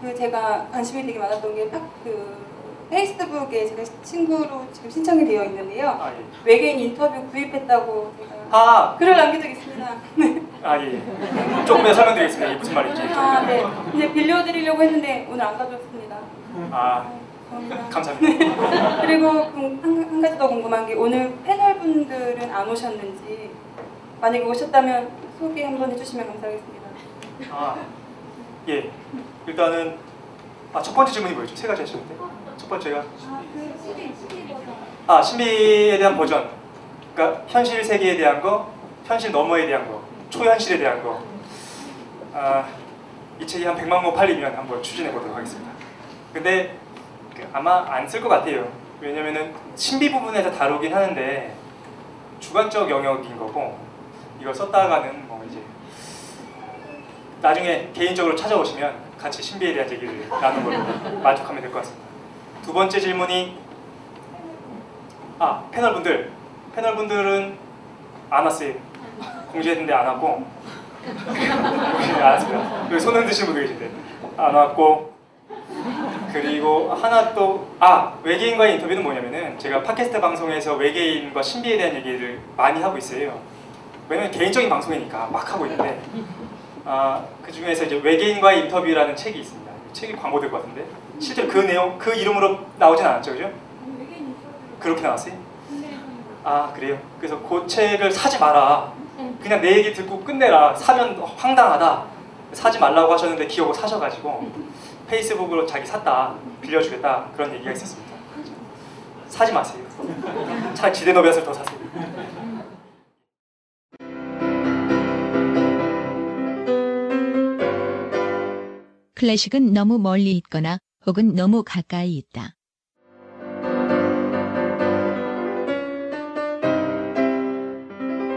Speaker 16: 그 제가 관심이 되게 많았던 게 팍- 그 페이스북에 제가 친구로 지금 신청이 되어 있는데요. 외계인 인터뷰 구입했다고 제가
Speaker 5: 아.
Speaker 16: 글을 남긴 적 있습니다.
Speaker 5: 아 예. 조금 더 설명드리겠습니다. 이게 무슨 말인지.
Speaker 16: 아, 네. 근데 빌려드리려고 했는데 오늘 안 가져왔습니다.
Speaker 5: 아,
Speaker 16: 감사합니다.
Speaker 5: 감사합니다.
Speaker 16: 그리고 그 한, 한 가지 더 궁금한 게 오늘 패널 분들은 안 오셨는지 만약에 오셨다면 소개 한번 해주시면 감사하겠습니다.
Speaker 5: 아, 예. 일단은 아, 첫 번째 질문이 뭐였죠? 세 가지 하셨는데 첫 번째가 아 신비에 대한 버전. 그러니까 현실 세계에 대한 거, 현실 너머에 대한 거, 초현실에 대한 거. 아, 이 책이 한 100만 권 팔리면 한번 추진해 보도록 하겠습니다. 근데 그 아마 안 쓸 것 같아요. 왜냐면은 신비 부분에서 다루긴 하는데 주관적 영역인 거고 이걸 썼다가는 뭐 이제 나중에 개인적으로 찾아오시면 같이 신비에 대한 얘기를 나누는 걸로 만족하면 될 것 같습니다. 두 번째 질문이 아 패널 분들 패널 분들은 안 왔어요. 공지했는데 안 왔고 안 왔습니다. 여기 손 흔드시는 분들 계신데 안 왔고 그리고 하나 또 아 외계인과의 인터뷰는 뭐냐면은 제가 팟캐스트 방송에서 외계인과 신비에 대한 얘기를 많이 하고 있어요. 왜냐면 개인적인 방송이니까 막 하고 있는데 아, 그 중에서 이제 외계인과의 인터뷰라는 책이 있습니다. 이 책이 광고될 것 같은데 실제로 그 내용 그 이름으로 나오진 않았죠, 그죠? 그렇게 나왔어요? 아 그래요? 그래서 그 책을 사지 마라. 그냥 내 얘기 듣고 끝내라. 사면 황당하다. 사지 말라고 하셨는데 기억을 사셔가지고 페이스북으로 자기 샀다 빌려주겠다 그런 얘기가 있었습니다. 사지 마세요. 차라리 지대너비앗을 더 사세요.
Speaker 3: 클래식은 너무 멀리 있거나 혹은 너무 가까이 있다.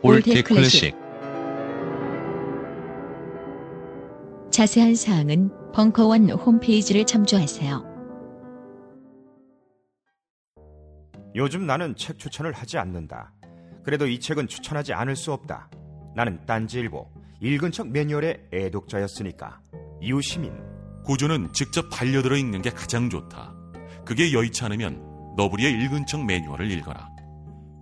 Speaker 2: 올드 클래식
Speaker 3: 자세한 사항은 벙커원 홈페이지를 참조하세요.
Speaker 11: 요즘 나는 책 추천을 하지 않는다. 그래도 이 책은 추천하지 않을 수 없다. 나는 딴지일보 읽은 척 매뉴얼의 애독자였으니까. 이웃시민
Speaker 17: 고전은 직접 반려들어 읽는 게 가장 좋다. 그게 여의치 않으면 너부리의 읽은 척 매뉴얼을 읽어라.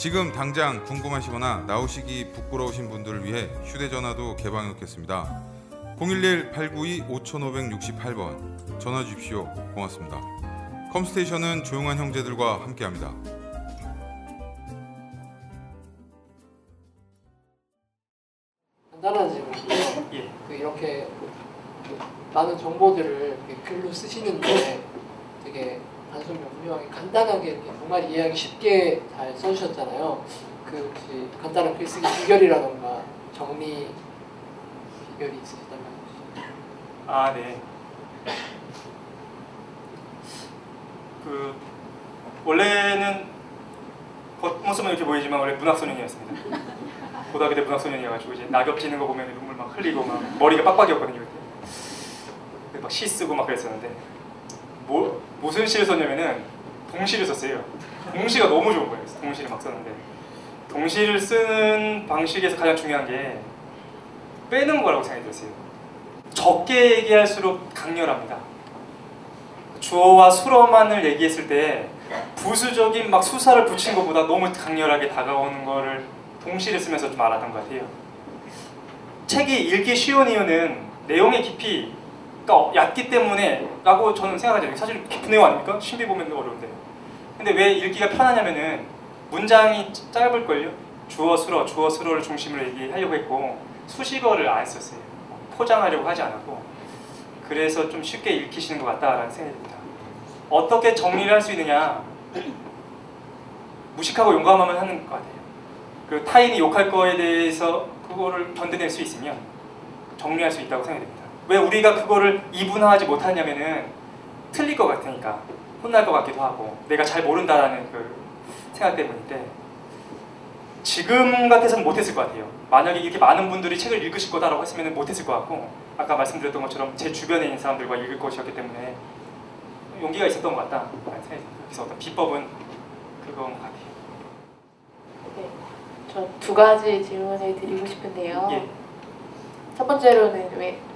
Speaker 18: 지금 당장 궁금하시거나 나오시기 부끄러우신 분들을 위해 휴대전화도 개방해 놓겠습니다. 011-892-5568번 전화 주십시오. 고맙습니다. 컴스테이션은 조용한 형제들과 함께합니다.
Speaker 19: 간단한 질문인데 그 이렇게 그 많은 정보들을 글로 쓰시는데 되게 단순히 훌륭하게 간단하게 이렇게 정말 이해하기 쉽게 잘 써주셨잖아요. 그 혹시 간단한 글쓰기 비결이라던가 정리 비결이 있으시다면
Speaker 5: 아, 네. 그 원래는 겉모습은 이렇게 보이지만 원래 문학소년이었습니다. 고등학교 때 문학소년이어가지고 이제 낙엽 지는 거 보면 눈물 막 흘리고 막 머리가 빡빡이었거든요. 그때. 막시 쓰고 막 그랬었는데 뭐, 무슨 시를 썼냐면은 동시를 썼어요. 동시가 너무 좋은 거예요. 동시를 막 썼는데 동시를 쓰는 방식에서 가장 중요한 게 빼는 거라고 생각이 들었어요. 적게 얘기할수록 강렬합니다. 주어와 수어만을 얘기했을 때 부수적인 막 수사를 붙인 것보다 너무 강렬하게 다가오는 거를 동시를 쓰면서 좀 알았던 것 같아요. 책이 읽기 쉬운 이유는 내용의 깊이 가 얕기 때문에 라고 저는 생각하죠. 사실 깊은 내용 아닙니까? 신비 보면 어려운데. 근데 왜 읽기가 편하냐면은 문장이 짧을걸요? 주어, 수어, 주어, 수어를 중심으로 얘기하려고 했고 수식어를 안 썼어요. 포장하려고 하지 않았고 그래서 좀 쉽게 읽히시는 것 같다라는 생각이 듭니다. 어떻게 정리를 할 수 있느냐 무식하고 용감하면 하는 것 같아요. 그 타인이 욕할 거에 대해서 그거를 견뎌낼 수 있으면 정리할 수 있다고 생각이 됩니다. 왜 우리가 그거를 이분화하지 못하냐면은 틀릴 것 같으니까 혼날 것 같기도 하고 내가 잘 모른다라는 그 생각 때문인데 지금 같아서는 못했을 것 같아요. 만약에 이렇게 많은 분들이 책을 읽으실 거다라고 했으면 못했을 것 같고 아까 말씀드렸던 것처럼 제 주변에 있는 사람들과 읽을 것이었기 때문에 용기가 있었던 것 같다. 그래서 어떤 비법은 그건 것 같아요.
Speaker 20: 저두 가지 질문을 드리고 싶은데요.
Speaker 5: 예.
Speaker 20: 첫 번째로는 왜그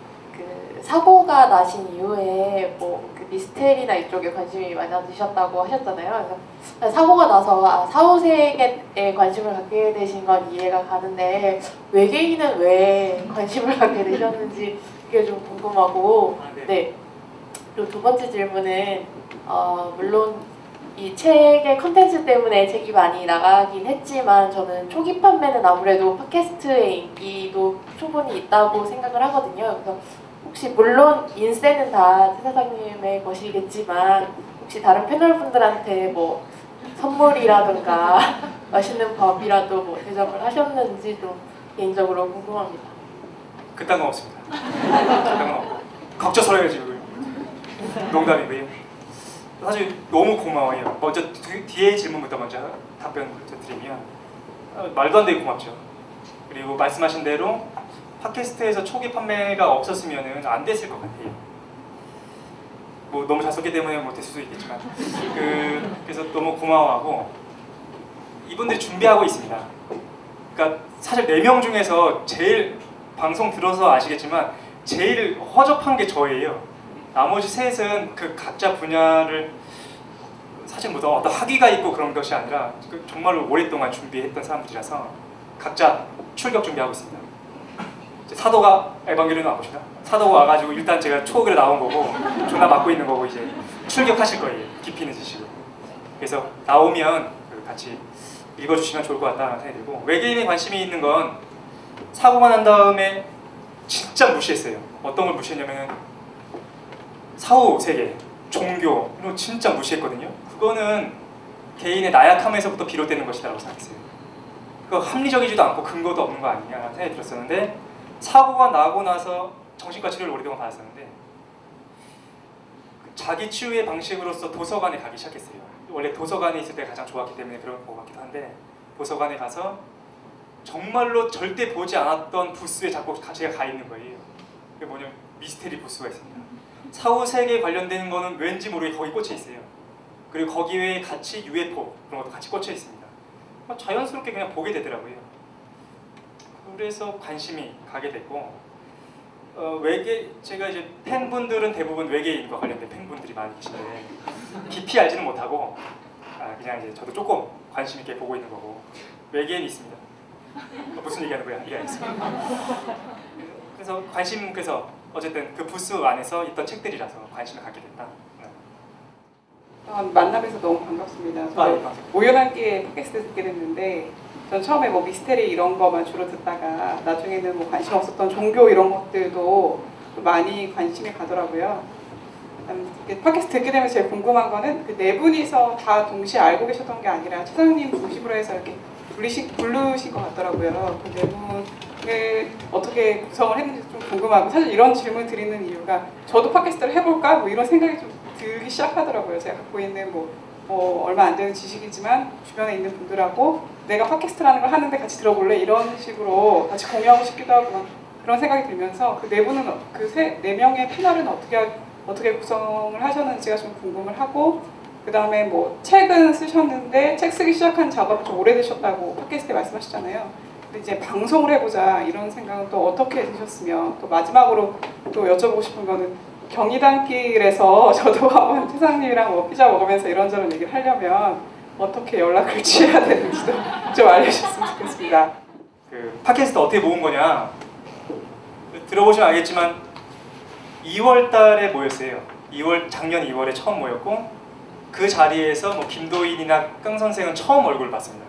Speaker 20: 사고가 나신 이후에 뭐 그 미스테리나 이쪽에 관심이 많아지셨다고 하셨잖아요. 그래서 사고가 나서 아, 사후세계에 관심을 갖게 되신 건 이해가 가는데 외계인은 왜 관심을 갖게 되셨는지 그게 좀 궁금하고 네. 그리고 두 번째 질문은 어, 물론 이 책의 컨텐츠 때문에 책이 많이 나가긴 했지만 저는 초기 판매는 아무래도 팟캐스트의 인기도 충분히 있다고 생각을 하거든요. 그래서 혹시 물론 인세는 다 최 사장님의 것이겠지만 혹시 다른 패널 분들한테 뭐 선물이라든가 맛있는 밥이라도 뭐 대접을 하셨는지 좀 개인적으로 궁금합니다.
Speaker 5: 그딴 거 없습니다. 그딴 거그 지금. 농담이고요. 사실 너무 고마워요. 먼저 뒤- 뒤에 질문부터 먼저 답변부터 드리면 어, 말도 안 되게 고맙죠. 그리고 말씀하신 대로 팟캐스트에서 초기 판매가 없었으면 안 됐을 것 같아요. 뭐 너무 잘 썼기 때문에 못했을 수도 있겠지만 그, 그래서 너무 고마워하고 이분들이 준비하고 있습니다. 그러니까 사실 네 명 중에서 제일 방송 들어서 아시겠지만 제일 허접한 게 저예요. 나머지 셋은 그 각자 분야를 사실 뭐 어떤 학위가 있고 그런 것이 아니라 그 정말로 오랫동안 준비했던 사람들이라서 각자 출격 준비하고 있습니다. 사도가 에반게리온 안 보시나? 사도가 와가지고 일단 제가 초옥에 나온 거고 존나 맞고 있는 거고 이제 출격하실 거예요. 깊이 있는 지식을. 그래서 나오면 그 같이 읽어주시면 좋을 것 같다는 생각이 들고 외계인에 관심이 있는 건 사고가 난 다음에 진짜 무시했어요. 어떤 걸 무시했냐면 사후 세계, 종교 이런 거 진짜 무시했거든요. 그거는 개인의 나약함에서부터 비롯되는 것이라고 생각했어요. 그거 합리적이지도 않고 근거도 없는 거 아니냐 생각이 들었었는데 사고가 나고 나서 정신과 치료를 오랫동안 받았었는데 그 자기 치유의 방식으로서 도서관에 가기 시작했어요. 원래 도서관에 있을 때 가장 좋았기 때문에 그런 것 같기도 한데 도서관에 가서 정말로 절대 보지 않았던 부스에 자꾸 제가 가 있는 거예요. 그게 뭐냐면 미스테리 부스가 있습니다. 사후 세계 관련된 거는 왠지 모르게 거기 꽂혀 있어요. 그리고 거기에 같이 UFO 그런 것도 같이 꽂혀 있습니다. 자연스럽게 그냥 보게 되더라고요. 그래서 관심이 가게 됐고 어, 외계 제가 이제 팬분들은 대부분 외계인과 관련된 팬분들이 많이 계신데 깊이 알지는 못하고 아, 그냥 이제 저도 조금 관심 있게 보고 있는 거고 외계인이 있습니다. 어, 무슨 얘기하는 거야? 했어요. 그래서 관심 그래서 어쨌든 그 부스 안에서 있던 책들이라서 관심을 갖게 됐다.
Speaker 21: 만나뵈서 너무 반갑습니다. 저
Speaker 5: 맞아요.
Speaker 21: 우연하게 팟캐스트 듣게 됐는데 전 처음에 뭐 미스테리 이런 거만 주로 듣다가 나중에는 뭐 관심 없었던 종교 이런 것들도 좀 많이 관심이 가더라고요. 팟캐스트 듣게 되면서 제일 궁금한 거는 그 네 분이서 다 동시에 알고 계셨던 게 아니라 최상님 모집으로 해서 이렇게 부르신, 부르신 것 같더라고요. 그 네 분을 어떻게 구성을 했는지 좀 궁금하고 사실 이런 질문 드리는 이유가 저도 팟캐스트를 해볼까 뭐 이런 생각이 좀 들기 시작하더라고요. 제가 갖고 있는 뭐, 뭐 얼마 안 되는 지식이지만 주변에 있는 분들하고 내가 팟캐스트라는 걸 하는데 같이 들어볼래 이런 식으로 같이 공유하고 싶기도 하고 막 그런 생각이 들면서 그 네 분은 그네 명의 패널은 어떻게 어떻게 구성을 하셨는지가 좀 궁금을 하고 그 다음에 뭐 책은 쓰셨는데 책 쓰기 시작한 작업이 좀 오래되셨다고 팟캐스트에 말씀하셨잖아요. 근데 이제 방송을 해보자 이런 생각은 또 어떻게 드셨으면 또 마지막으로 또 여쭤보고 싶은 거는 경리단길에서 저도 한번 최상님이랑 뭐 피자 먹으면서 이런저런 얘기를 하려면 어떻게 연락을 취해야 되는지도 좀 알려주셨으면 좋겠습니다.
Speaker 5: 그 팟캐스트 어떻게 모은 거냐 들어보시면 알겠지만 2월 달에 모였어요. 2월 작년 2월에 처음 모였고 그 자리에서 뭐 김도인이나 깡 선생은 처음 얼굴 봤습니다.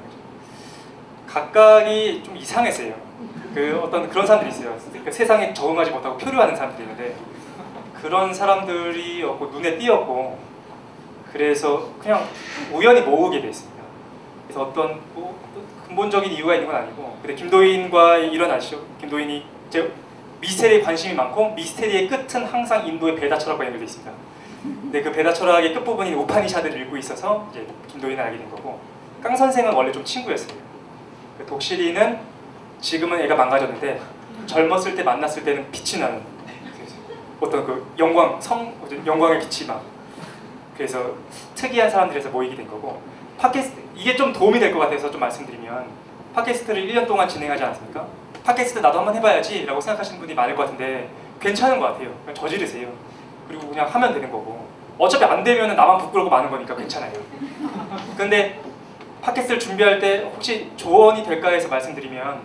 Speaker 5: 각각이 좀 이상했어요. 그 어떤 그런 사람들이 있어요. 그 세상에 적응하지 못하고 표류하는 사람들이 있는데 그런 사람들이 없고 눈에 띄었고 그래서 그냥 우연히 모으게 됐습니다. 그래서 어떤 뭐 근본적인 이유가 있는 건 아니고 근데 김도인과 이런 아시죠? 김도인이 제 미스테리에 관심이 많고 미스테리의 끝은 항상 인도의 베다 철학과 연결돼 있습니다. 근데 그 베다 철학의 끝부분인 우파니샤드를 읽고 있어서 이제 김도인을 알게 된 거고 깡 선생은 원래 좀 친구였어요. 그 독실이는 지금은 애가 망가졌는데 젊었을 때 만났을 때는 빛이 나는 어떤 그 영광 성 영광의 빛이 막 그래서 특이한 사람들에서 모이게 된 거고 팟캐스트 이게 좀 도움이 될 것 같아서 좀 말씀드리면 팟캐스트를 1년 동안 진행하지 않았습니까? 팟캐스트 나도 한번 해봐야지 라고 생각하시는 분이 많을 것 같은데 괜찮은 것 같아요. 그냥 저지르세요. 그리고 그냥 하면 되는 거고. 어차피 안 되면 나만 부끄러고 마는 거니까 괜찮아요. 근데 팟캐스트를 준비할 때 혹시 조언이 될까 해서 말씀드리면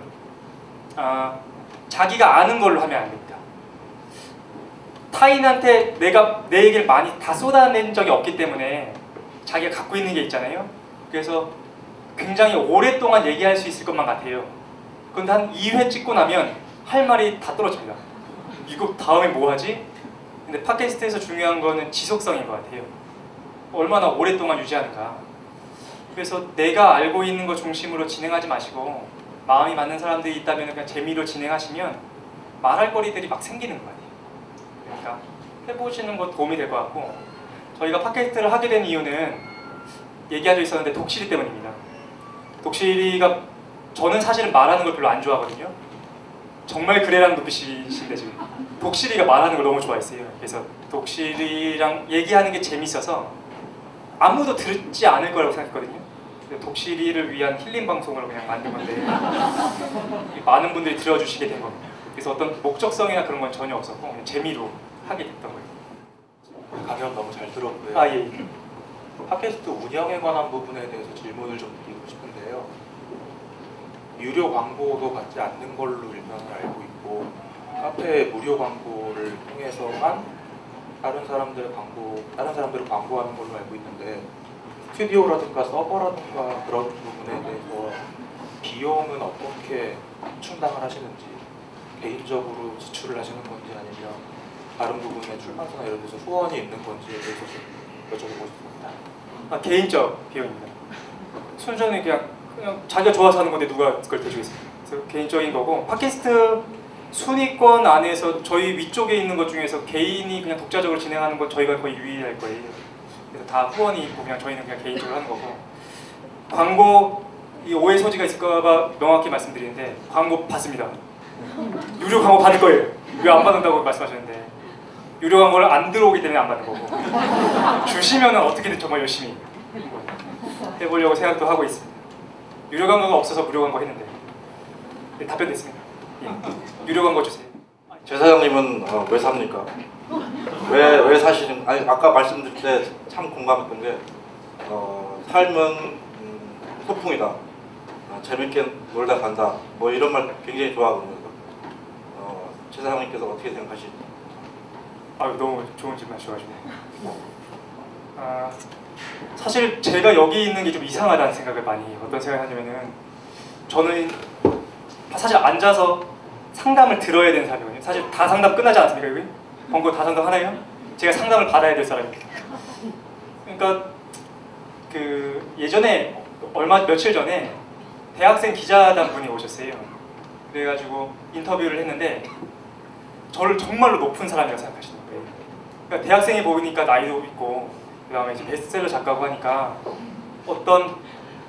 Speaker 5: 아, 자기가 아는 걸로 하면 안 됩니다 타인한테 내가 내 얘기를 많이 다 쏟아낸 적이 없기 때문에 자기가 갖고 있는 게 있잖아요. 그래서 굉장히 오랫동안 얘기할 수 있을 것만 같아요. 근데 한 2회 찍고 나면 할 말이 다 떨어집니다. 이거 다음에 뭐 하지? 근데 팟캐스트에서 중요한 거는 지속성인 것 같아요. 얼마나 오랫동안 유지하는가. 그래서 내가 알고 있는 거 중심으로 진행하지 마시고 마음이 맞는 사람들이 있다면 그냥 재미로 진행하시면 말할 거리들이 막 생기는 것 같아요. 그러니까 해보시는 거 도움이 될 것 같고 저희가 팟캐스트를 하게 된 이유는 얘기한 적 있었는데 독실이 때문입니다. 독실이가 저는 사실은 말하는 걸 별로 안 좋아하거든요. 정말 그래라는 눈빛이신데 지금 독실이가 말하는 걸 너무 좋아했어요. 그래서 독실이랑 얘기하는 게 재밌어서 아무도 듣지 않을 거라고 생각했거든요. 독실이를 위한 힐링 방송으로 그냥 만든 건데 많은 분들이 들어주시게 된 겁니다. 그래서 어떤 목적성이나 그런 건 전혀 없었고 그냥 재미로 하게 됐던 거예요.
Speaker 22: 강연 너무 잘 들었고요.
Speaker 5: 아 예.
Speaker 22: 팟캐스트 운영에 관한 부분에 대해서 질문을 좀 드리고 싶은데요. 유료 광고도 받지 않는 걸로 일단 알고 있고 카페 무료 광고를 통해서만 다른 사람들 광고, 다른 사람들을 광고하는 걸로 알고 있는데 스튜디오라든가 서버라든가 그런 부분에 대해서 비용은 어떻게 충당을 하시는지 개인적으로 지출을 하시는 건지 아니면 다른 부분에 출판사나 이런 데서 후원이 있는 건지에 대해서 좀 여쭤보고 싶습니다.
Speaker 5: 아, 개인적 비용입니다. 순전히 그냥 그냥 자기가 좋아서 하는 건데 누가 그걸 대주겠습니까? 그래서 개인적인 거고 팟캐스트 순위권 안에서 저희 위쪽에 있는 것 중에서 개인이 그냥 독자적으로 진행하는 건 저희가 거의 유일할 거예요. 그래서 다 후원이 있고 그냥 저희는 그냥 개인적으로 하는 거고 광고 이 오해 소지가 있을까봐 명확히 말씀드리는데 광고 받습니다. 유료 광고 받을 거예요. 왜 안 받는다고 말씀하셨는데 유료 광고를 안 들어오기 때문에 안 받는 거고 주시면 어떻게든 정말 열심히 해보려고 생각도 하고 있습니다. 유료 광고가 없어서 무료 광고 했는데 네, 답변 됐습니다. 예. 유료 광고 주세요.
Speaker 23: 제 사장님은 어, 왜 삽니까? 왜 왜 사시는? 아니 아까 말씀드릴 때 참 공감했던 게 어, 삶은 음, 소풍이다. 어, 재밌게 놀다 간다. 뭐 이런 말 굉장히 좋아하거든요. 어, 제 사장님께서 어떻게 생각하시죠?
Speaker 5: 아유 너무 좋은 질문 하셔가지고 아, 사실 제가 여기 있는 게 좀 이상하다는 생각을 많이. 어떤 생각을 하냐면은 저는 사실 앉아서 상담을 들어야 되는 사람이거든요. 사실 다 상담 끝나지 않습니까 여기? 번거 다 상담 하나요? 제가 상담을 받아야 될 사람입니다. 그러니까 그 예전에 얼마 며칠 전에 대학생 기자단 분이 오셨어요. 그래가지고 인터뷰를 했는데 저를 정말로 높은 사람이라고 생각하시는 거예요. 그러니까 대학생이 보이니까 나이도 있고 그다음에 이제 베스트셀러 작가고 하니까 어떤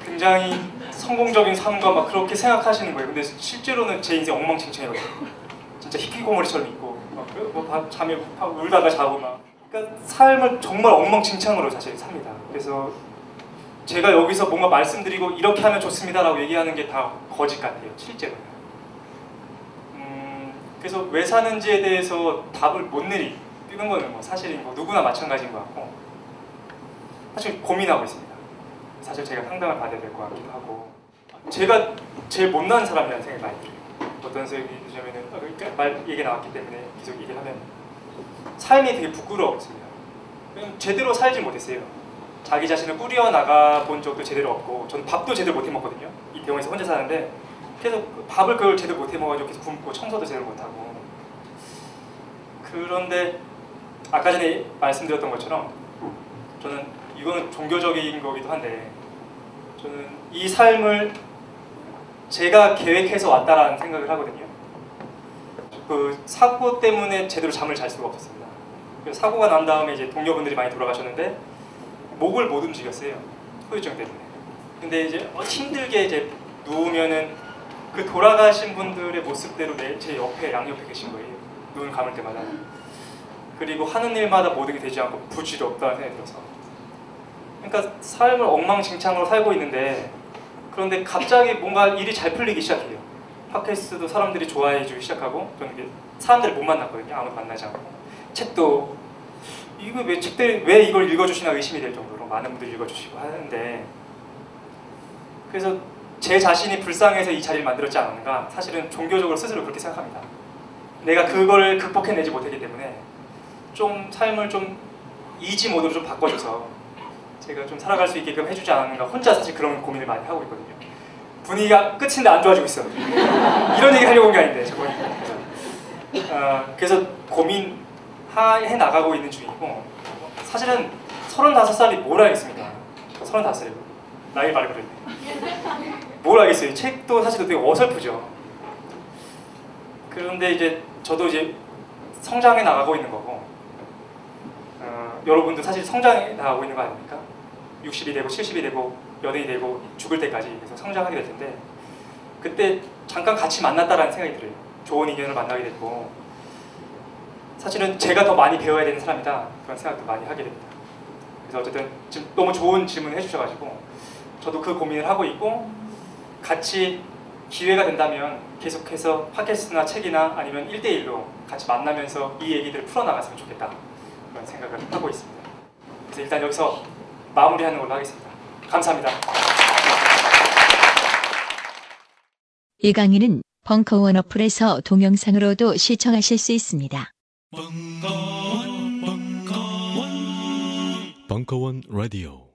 Speaker 5: 굉장히 성공적인 삶과 막 그렇게 생각하시는 거예요. 근데 실제로는 제 인생 엉망진창이거든요. 진짜 히키고머리처럼 있고 막 그- 뭐 바- 잠에 파- 울다가 자고 막 그러니까 삶을 정말 엉망진창으로 사실 삽니다. 그래서 제가 여기서 뭔가 말씀드리고 이렇게 하면 좋습니다라고 얘기하는 게 다 거짓 같아요. 실제로. 음, 그래서 왜 사는지에 대해서 답을 못 내리는 거는 뭐 사실인 거 누구나 마찬가지인 것 같고 사실 고민하고 있습니다. 사실 제가 상담을 받아야 될 것 같기도 하고 제가 제일 못난 사람이라는 생각이 많이 들어요. 어떤 생각이 드냐면은 아, 그러니까 말 얘기 나왔기 때문에 계속 얘기를 하면 삶이 되게 부끄러웠습니다. 제대로 살지 못했어요. 자기 자신을 꾸려 나가 본 적도 제대로 없고 저는 밥도 제대로 못 해 먹거든요. 이태원에서 혼자 사는데 계속 밥을 그걸 제대로 못 해 먹어가지고 계속 굶고 청소도 제대로 못 하고 그런데 아까 전에 말씀드렸던 것처럼 저는 이거는 종교적인 거기도 한데 저는 이 삶을 제가 계획해서 왔다라는 생각을 하거든요. 그 사고 때문에 제대로 잠을 잘 수가 없었습니다. 사고가 난 다음에 이제 동료분들이 많이 돌아가셨는데 목을 못 움직였어요. 후유증 때문에. 근데 이제 어, 힘들게 이제 누우면은 그 돌아가신 분들의 모습대로 내 제 옆에 양옆에 계신 거예요. 눈을 감을 때마다. 그리고 하는 일마다 모든 게 되지 않고 부질없다는 생각이 들어서. 그러니까 삶을 엉망진창으로 살고 있는데 그런데 갑자기 뭔가 일이 잘 풀리기 시작해요. 팟캐스트도 사람들이 좋아해 주기 시작하고 저는 사람들을 못 만났거든요. 아무도 만나지 않고 책도 이거 왜 책들 왜 이걸 읽어주시나 의심이 될 정도로 많은 분들이 읽어주시고 하는데 그래서 제 자신이 불쌍해서 이 자리를 만들었지 않았는가 사실은 종교적으로 스스로 그렇게 생각합니다. 내가 그걸 극복해내지 못했기 때문에 좀 삶을 좀 이지 모드로 좀 바꿔줘서 제가 좀 살아갈 수 있게끔 해주지 않았는가 혼자 사실 그런 고민을 많이 하고 있거든요. 분위기가 끝인데 안 좋아지고 있어. 이런 얘기 하려고 온 게 아닌데. 어, 그래서 고민 해 나가고 있는 중이고 사실은 35살이 뭘 알겠습니까? 35살이고 나이 말을 그랬네. 뭘 알겠어요. 책도 사실 되게 어설프죠. 그런데 이제 저도 이제 성장해 나가고 있는 거고 어, 여러분도 사실 성장해 나가고 있는 거 아닙니까? 60이 되고 70이 되고 연예인이 되고 죽을 때까지 계속 성장하게 될 텐데 그때 잠깐 같이 만났다라는 생각이 들어요. 좋은 인연을 만나게 됐고 사실은 제가 더 많이 배워야 되는 사람이다 그런 생각도 많이 하게 됩니다. 그래서 어쨌든 지금 너무 좋은 질문 해주셔가지고 저도 그 고민을 하고 있고 같이 기회가 된다면 계속해서 팟캐스트나 책이나 아니면 1대1로 같이 만나면서 이 얘기들을 풀어나갔으면 좋겠다 그런 생각을 하고 있습니다. 그래서 일단 여기서 마무리하는 걸로 하겠습니다. 감사합니다.
Speaker 3: 이 강의는
Speaker 1: 벙커원 어플에서 동영상으로도 시청하실 수 있습니다.
Speaker 17: 벙커원 라디오